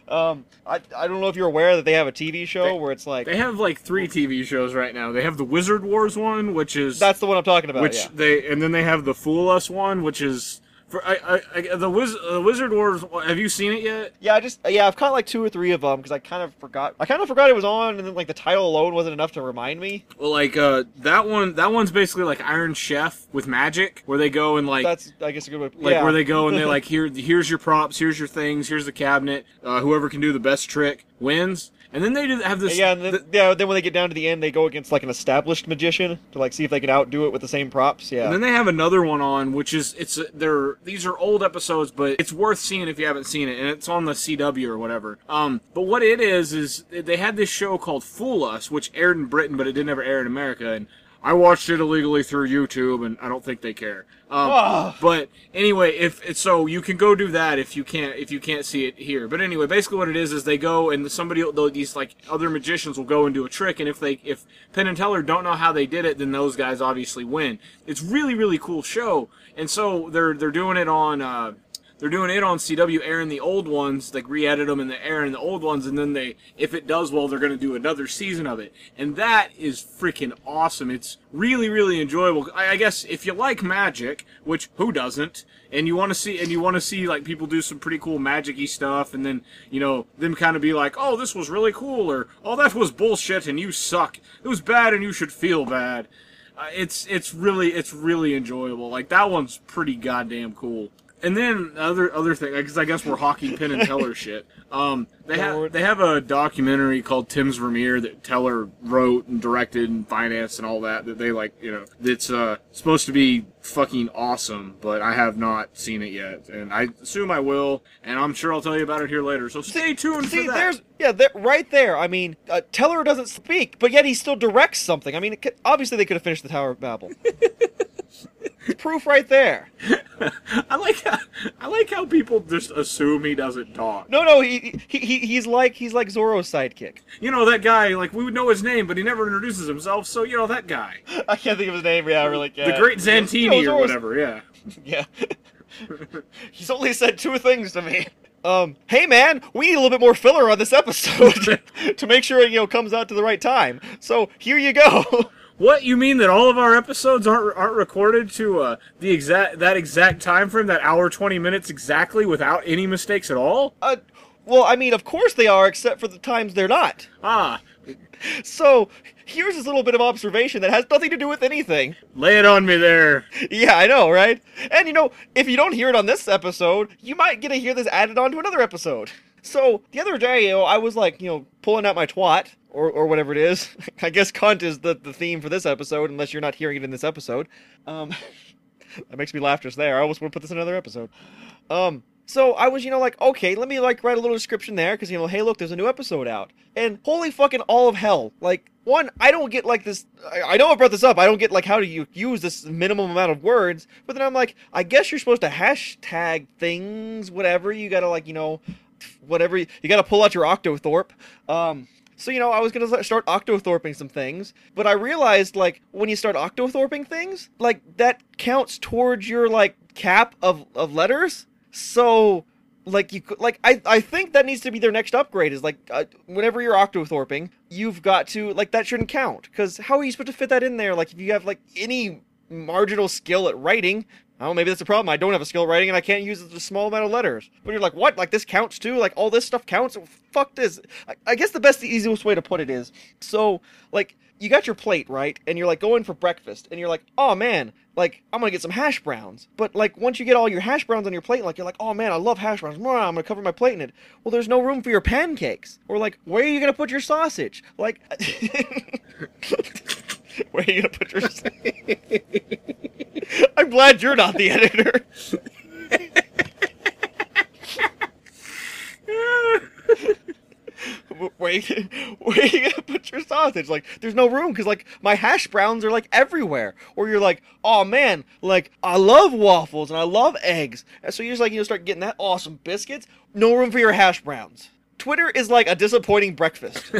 Um, I I don't know if you're aware that they have a TV show They- where it's like They have like three TV shows right now. They have the Wizard Wars one, which is that's the one I'm talking about. which yeah. they and then they have the Fool Us one, which is for I, I, I the Wiz, uh, Wizard Wars. Have you seen it yet? Yeah, I just yeah, I've caught like two or three of them because I kind of forgot. I kind of forgot it was on, and then like the title alone wasn't enough to remind me. Well, like uh, that one. That one's basically like Iron Chef with magic, where they go and like. That's I guess a good way. like yeah. where they go and they like here here's your props here's your things here's the cabinet uh, whoever can do the best trick wins. And then they do have this. Yeah, and then, yeah. Then when they get down to the end, they go against like an established magician to like see if they can outdo it with the same props. Yeah. And then they have another one on, which is it's they're these are old episodes, but it's worth seeing if you haven't seen it, and it's on the CW or whatever. Um, but what it is is they had this show called Fool Us, which aired in Britain, but it didn't ever air in America, and I watched it illegally through YouTube, and I don't think they care. Um, Ugh. but anyway, if so, you can go do that if you can't if you can't see it here. But anyway, basically what it is is they go and somebody these like other magicians will go and do a trick, and if they if Penn and Teller don't know how they did it, then those guys obviously win. It's really really cool show, and so they're they're doing it on. Uh, they're doing it on CW, airing the old ones, like re-edit them and they're airing the old ones, and then they, if it does well, they're going to do another season of it, and that is freaking awesome. It's really, really enjoyable. I, I guess if you like magic, which who doesn't, and you want to see, and you want to see like people do some pretty cool magic-y stuff, and then you know them kind of be like, oh, this was really cool, or oh, that was bullshit, and you suck. It was bad, and you should feel bad. Uh, it's it's really it's really enjoyable. Like that one's pretty goddamn cool. And then other other thing, because I guess we're hawking Penn and Teller shit. Um, they have they have a documentary called Tim's Vermeer that Teller wrote and directed and financed and all that. That they like, you know, that's uh, supposed to be fucking awesome. But I have not seen it yet, and I assume I will. And I'm sure I'll tell you about it here later. So stay tuned See, for that. there's yeah, there, right there. I mean, uh, Teller doesn't speak, but yet he still directs something. I mean, it could, obviously they could have finished the Tower of Babel. Proof right there. I like how, I like how people just assume he doesn't talk. No, no, he, he, he he's like he's like Zorro's sidekick. You know that guy, like we would know his name, but he never introduces himself. So you know that guy, I can't think of his name. Yeah, I really can't. the Great Zantini You know, or whatever. Yeah. Yeah. He's only said two things to me. Um, hey man, we need a little bit more filler on this episode to make sure it, you know comes out to the right time. So here you go. What you mean that all of our episodes aren't aren't recorded to uh, the exact that exact time frame, that hour twenty minutes exactly, without any mistakes at all? uh, well, I mean, of course they are, except for the times they're not. Ah, So here's this little bit of observation that has nothing to do with anything. lay it on me there. Yeah, I know, right? And you know, if you don't hear it on this episode, you might get to hear this added on to another episode. So the other day, you know, I was like, you know, pulling out my twat or, or whatever it is. I guess cunt is the, the theme for this episode, unless you're not hearing it in this episode. Um, that makes me laugh just there. I almost want to put this in another episode. Um, so I was, you know, like, okay, let me like write a little description there because you know, hey, look, there's a new episode out, and holy fucking all of hell, like. One, I don't get like this. I, I know I brought this up. I don't get like how do you use this minimum amount of words. But then I'm like, I guess you're supposed to hashtag things, whatever. You gotta like, you know, whatever. You, gotta pull out your Octothorpe. Um, so you know, I was gonna start Octothorping some things, but I realized like when you start Octothorping things, like that counts towards your like cap of of letters. So like you could like I I think that needs to be their next upgrade is like uh, whenever you're Octothorping, you've got to like that shouldn't count because how are you supposed to fit that in there? Like if you have like any marginal skill at writing. Oh, maybe that's a problem. I don't have a skill writing and I can't use a small amount of letters. But you're like, what? Like this counts too? Like all this stuff counts? Fuck this. I, I guess the best, the easiest way to put it is, so like you got your plate right, and you're like going for breakfast, and you're like, oh man, like I'm gonna get some hash browns. But like once you get all your hash browns on your plate, like you're like, oh man, I love hash browns. I'm gonna cover my plate in it. Well, there's no room for your pancakes. Or like, where are you gonna put your sausage? Like, where are you gonna put your? Sausage? I'm glad you're not the editor. You, where are you gonna put your sausage? Like, there's no room because like my hash browns are like everywhere. Or you're like, oh man, like I love waffles and I love eggs. And so you're just like you start getting that awesome biscuits. No room for your hash browns. Twitter is like a disappointing breakfast.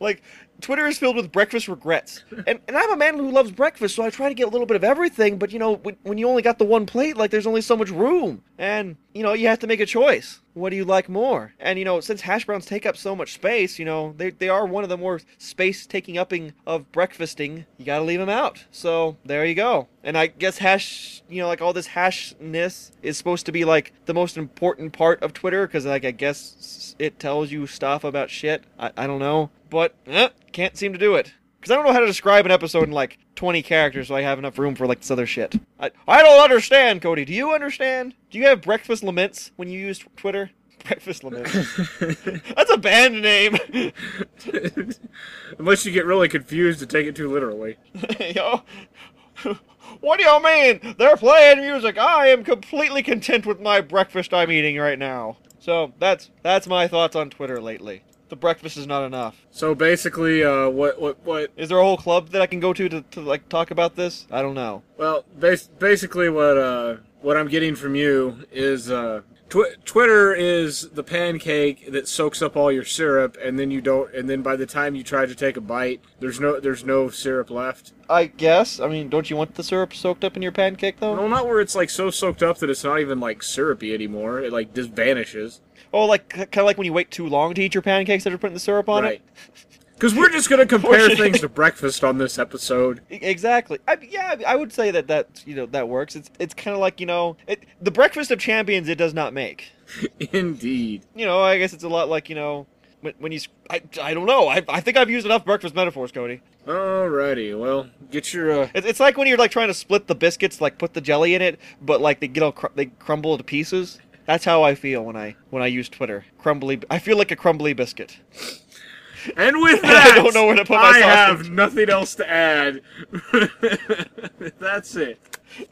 like Twitter is filled with breakfast regrets. And and I'm a man who loves breakfast, so I try to get a little bit of everything, but you know, when, when you only got the one plate, like there's only so much room. And you know, you have to make a choice. What do you like more? And you know, since hash browns take up so much space, you know, they they are one of the more space taking upping of breakfasting. You got to leave them out. So, there you go. And I guess hash, you know, like all this hashness is supposed to be like the most important part of Twitter cuz like I guess it tells you stuff about shit. I, I don't know, but eh, can't seem to do it. Because I don't know how to describe an episode in like 20 characters so I have enough room for like this other shit. I, I don't understand, Cody. Do you understand? Do you have breakfast laments when you use Twitter? Breakfast laments. That's a band name. Unless you get really confused and take it too literally. Yo. What do you mean? They're playing music. I am completely content with my breakfast I'm eating right now. So that's that's my thoughts on Twitter lately. The breakfast is not enough. So basically, uh, what, what, what? Is there a whole club that I can go to to, to like talk about this? I don't know. Well, bas- basically, what, uh, what I'm getting from you is, uh, tw- Twitter is the pancake that soaks up all your syrup, and then you don't, and then by the time you try to take a bite, there's no, there's no syrup left. I guess. I mean, don't you want the syrup soaked up in your pancake though? Well, not where it's like so soaked up that it's not even like syrupy anymore. It like just vanishes. Oh, like kind of like when you wait too long to eat your pancakes that are putting the syrup on it. right. Because we're just gonna compare things to breakfast on this episode. Exactly. I, yeah, I would say that that you know that works. It's it's kind of like you know it, the breakfast of champions. It does not make. Indeed. You know, I guess it's a lot like you know when, when you. s- I, I don't know. I, I think I've used enough breakfast metaphors, Cody. Alrighty. Well, get your. Uh, It's, it's like when you're like trying to split the biscuits, like put the jelly in it, but like they get all cr- they crumble to pieces. That's how I feel when I when I use Twitter. Crumbly. I feel like a crumbly biscuit. and with that, I don't know where to put my I have nothing else to add. That's it.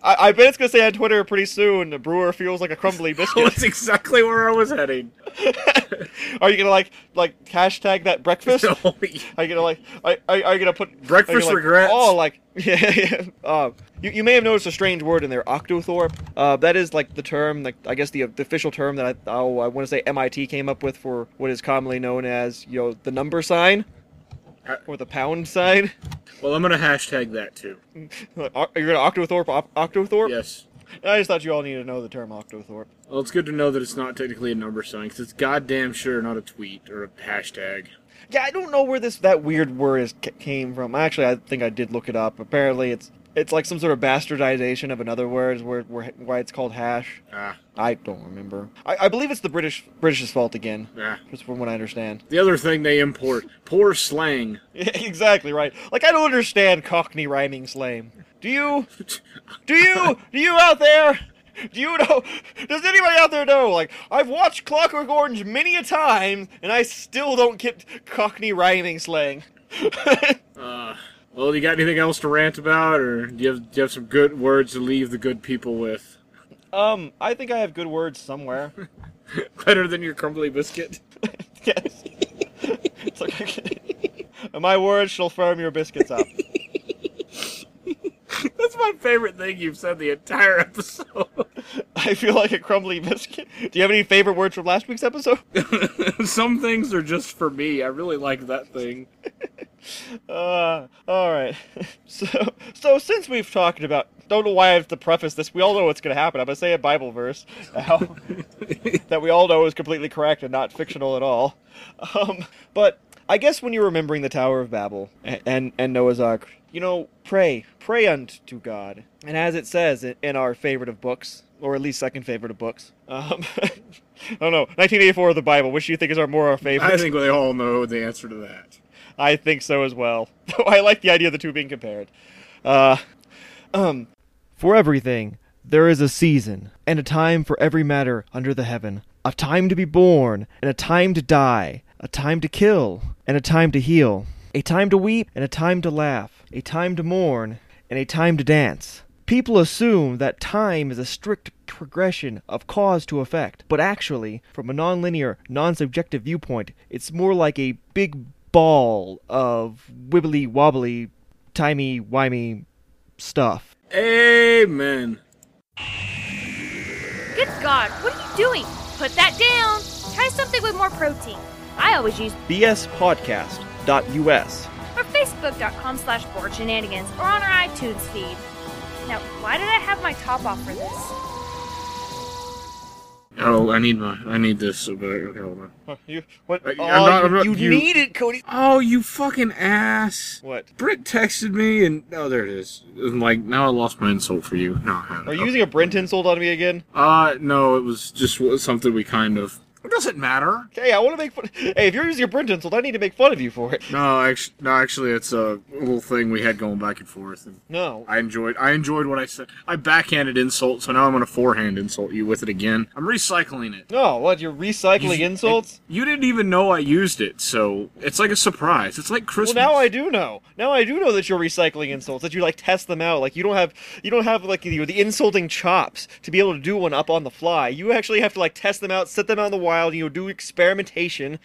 I, I bet it's gonna say on Twitter pretty soon. The brewer feels like a crumbly biscuit. That's exactly where I was heading. are you gonna like like hashtag that breakfast? Holy- Are you gonna like? Are, are, you gonna put Breakfast gonna, like, regrets. Oh, like yeah, yeah. Uh, you, you may have noticed a strange word in there, octothorpe. Uh, that is like the term, like I guess the, the official term that I oh, I want to say MIT came up with for what is commonly known as you know the number sign or the pound sign. Well, I'm gonna hashtag that too. Like, Are you gonna octothorpe op- octothorpe? Yes. I just thought you all needed to know the term octothorpe. Well, it's good to know that it's not technically a number sign, because it's goddamn sure not a tweet or a hashtag. Yeah, I don't know where this that weird word is ca- came from. Actually, I think I did look it up. Apparently, it's it's like some sort of bastardization of another word, where, where why it's called hash. Ah, I don't remember. I, I believe it's the British British's fault again, ah. just from what I understand. The other thing they import poor slang. Exactly right. Like I don't understand Cockney rhyming slang. Do you? Do you? Do you out there? Do you know? Does anybody out there know? Like I've watched Clockwork Orange many a time, and I still don't get Cockney rhyming slang. Uh, well, you got anything else to rant about, or do you have do you have some good words to leave the good people with? um, I think I have good words somewhere. Better than your crumbly biscuit. yes. It's like- My words shall firm your biscuits up. That's my favorite thing you've said the entire episode. I feel like a crumbly biscuit. Do you have any favorite words from last week's episode? Some things are just for me. I really like that thing. Uh, all right. So, so since we've talked about, don't know why I have to preface this. We all know what's going to happen. I'm going to say a Bible verse now that we all know is completely correct and not fictional at all. Um, but I guess when you're remembering the Tower of Babel and and, and Noah's Ark, you know, pray, pray unto God, and as it says in, our favorite of books, or at least second favorite of books. Um, I don't know. 1984 of the Bible. Which do you think is our more our favorite? I think we all know the answer to that. I think so as well. Though I like the idea of the two being compared. Uh, um, for everything, there is a season, and a time for every matter under the heaven. A time to be born, and a time to die. A time to kill, and a time to heal. A time to weep, and a time to laugh. A time to mourn, and a time to dance. People assume that time is a strict progression of cause to effect, but actually, from a nonlinear, non-subjective viewpoint, it's more like a big ball of wibbly wobbly, timey wimey stuff. Amen. Good God, what are you doing? Put that down. Try something with more protein. I always use bspodcast.us. or facebook.com slash bored shenanigans or on our iTunes feed. Now, why did I have my top off for this? Oh, I need my, I need this. Okay, hold on. You what? Uh, I'm oh, not- you, not- you you- need it, Cody. Oh, you fucking ass! What? Britt texted me, and oh, there it is. I'm like, now I lost my insult for you. No, I haven't. Are you using a Brent insult on me again? Uh, no, it was just something we kind of. I'm doesn't matter. Hey, I want to make fun. Hey, if you're using your Brent insult, I need to make fun of you for it. No, actually, no, actually, it's a little thing we had going back and forth, and No. I enjoyed. I enjoyed what I said. I backhanded insult, so now I'm gonna forehand insult you with it again. I'm recycling it. No, what? You're recycling You- insults? You didn't even know I used it, so it's like a surprise. It's like Christmas. Well, now I do know. Now I do know that you're recycling insults. That you like test them out. Like you don't have you don't have like the, the insulting chops to be able to do one up on the fly. You actually have to like test them out, set them in the wild. You know, do experimentation.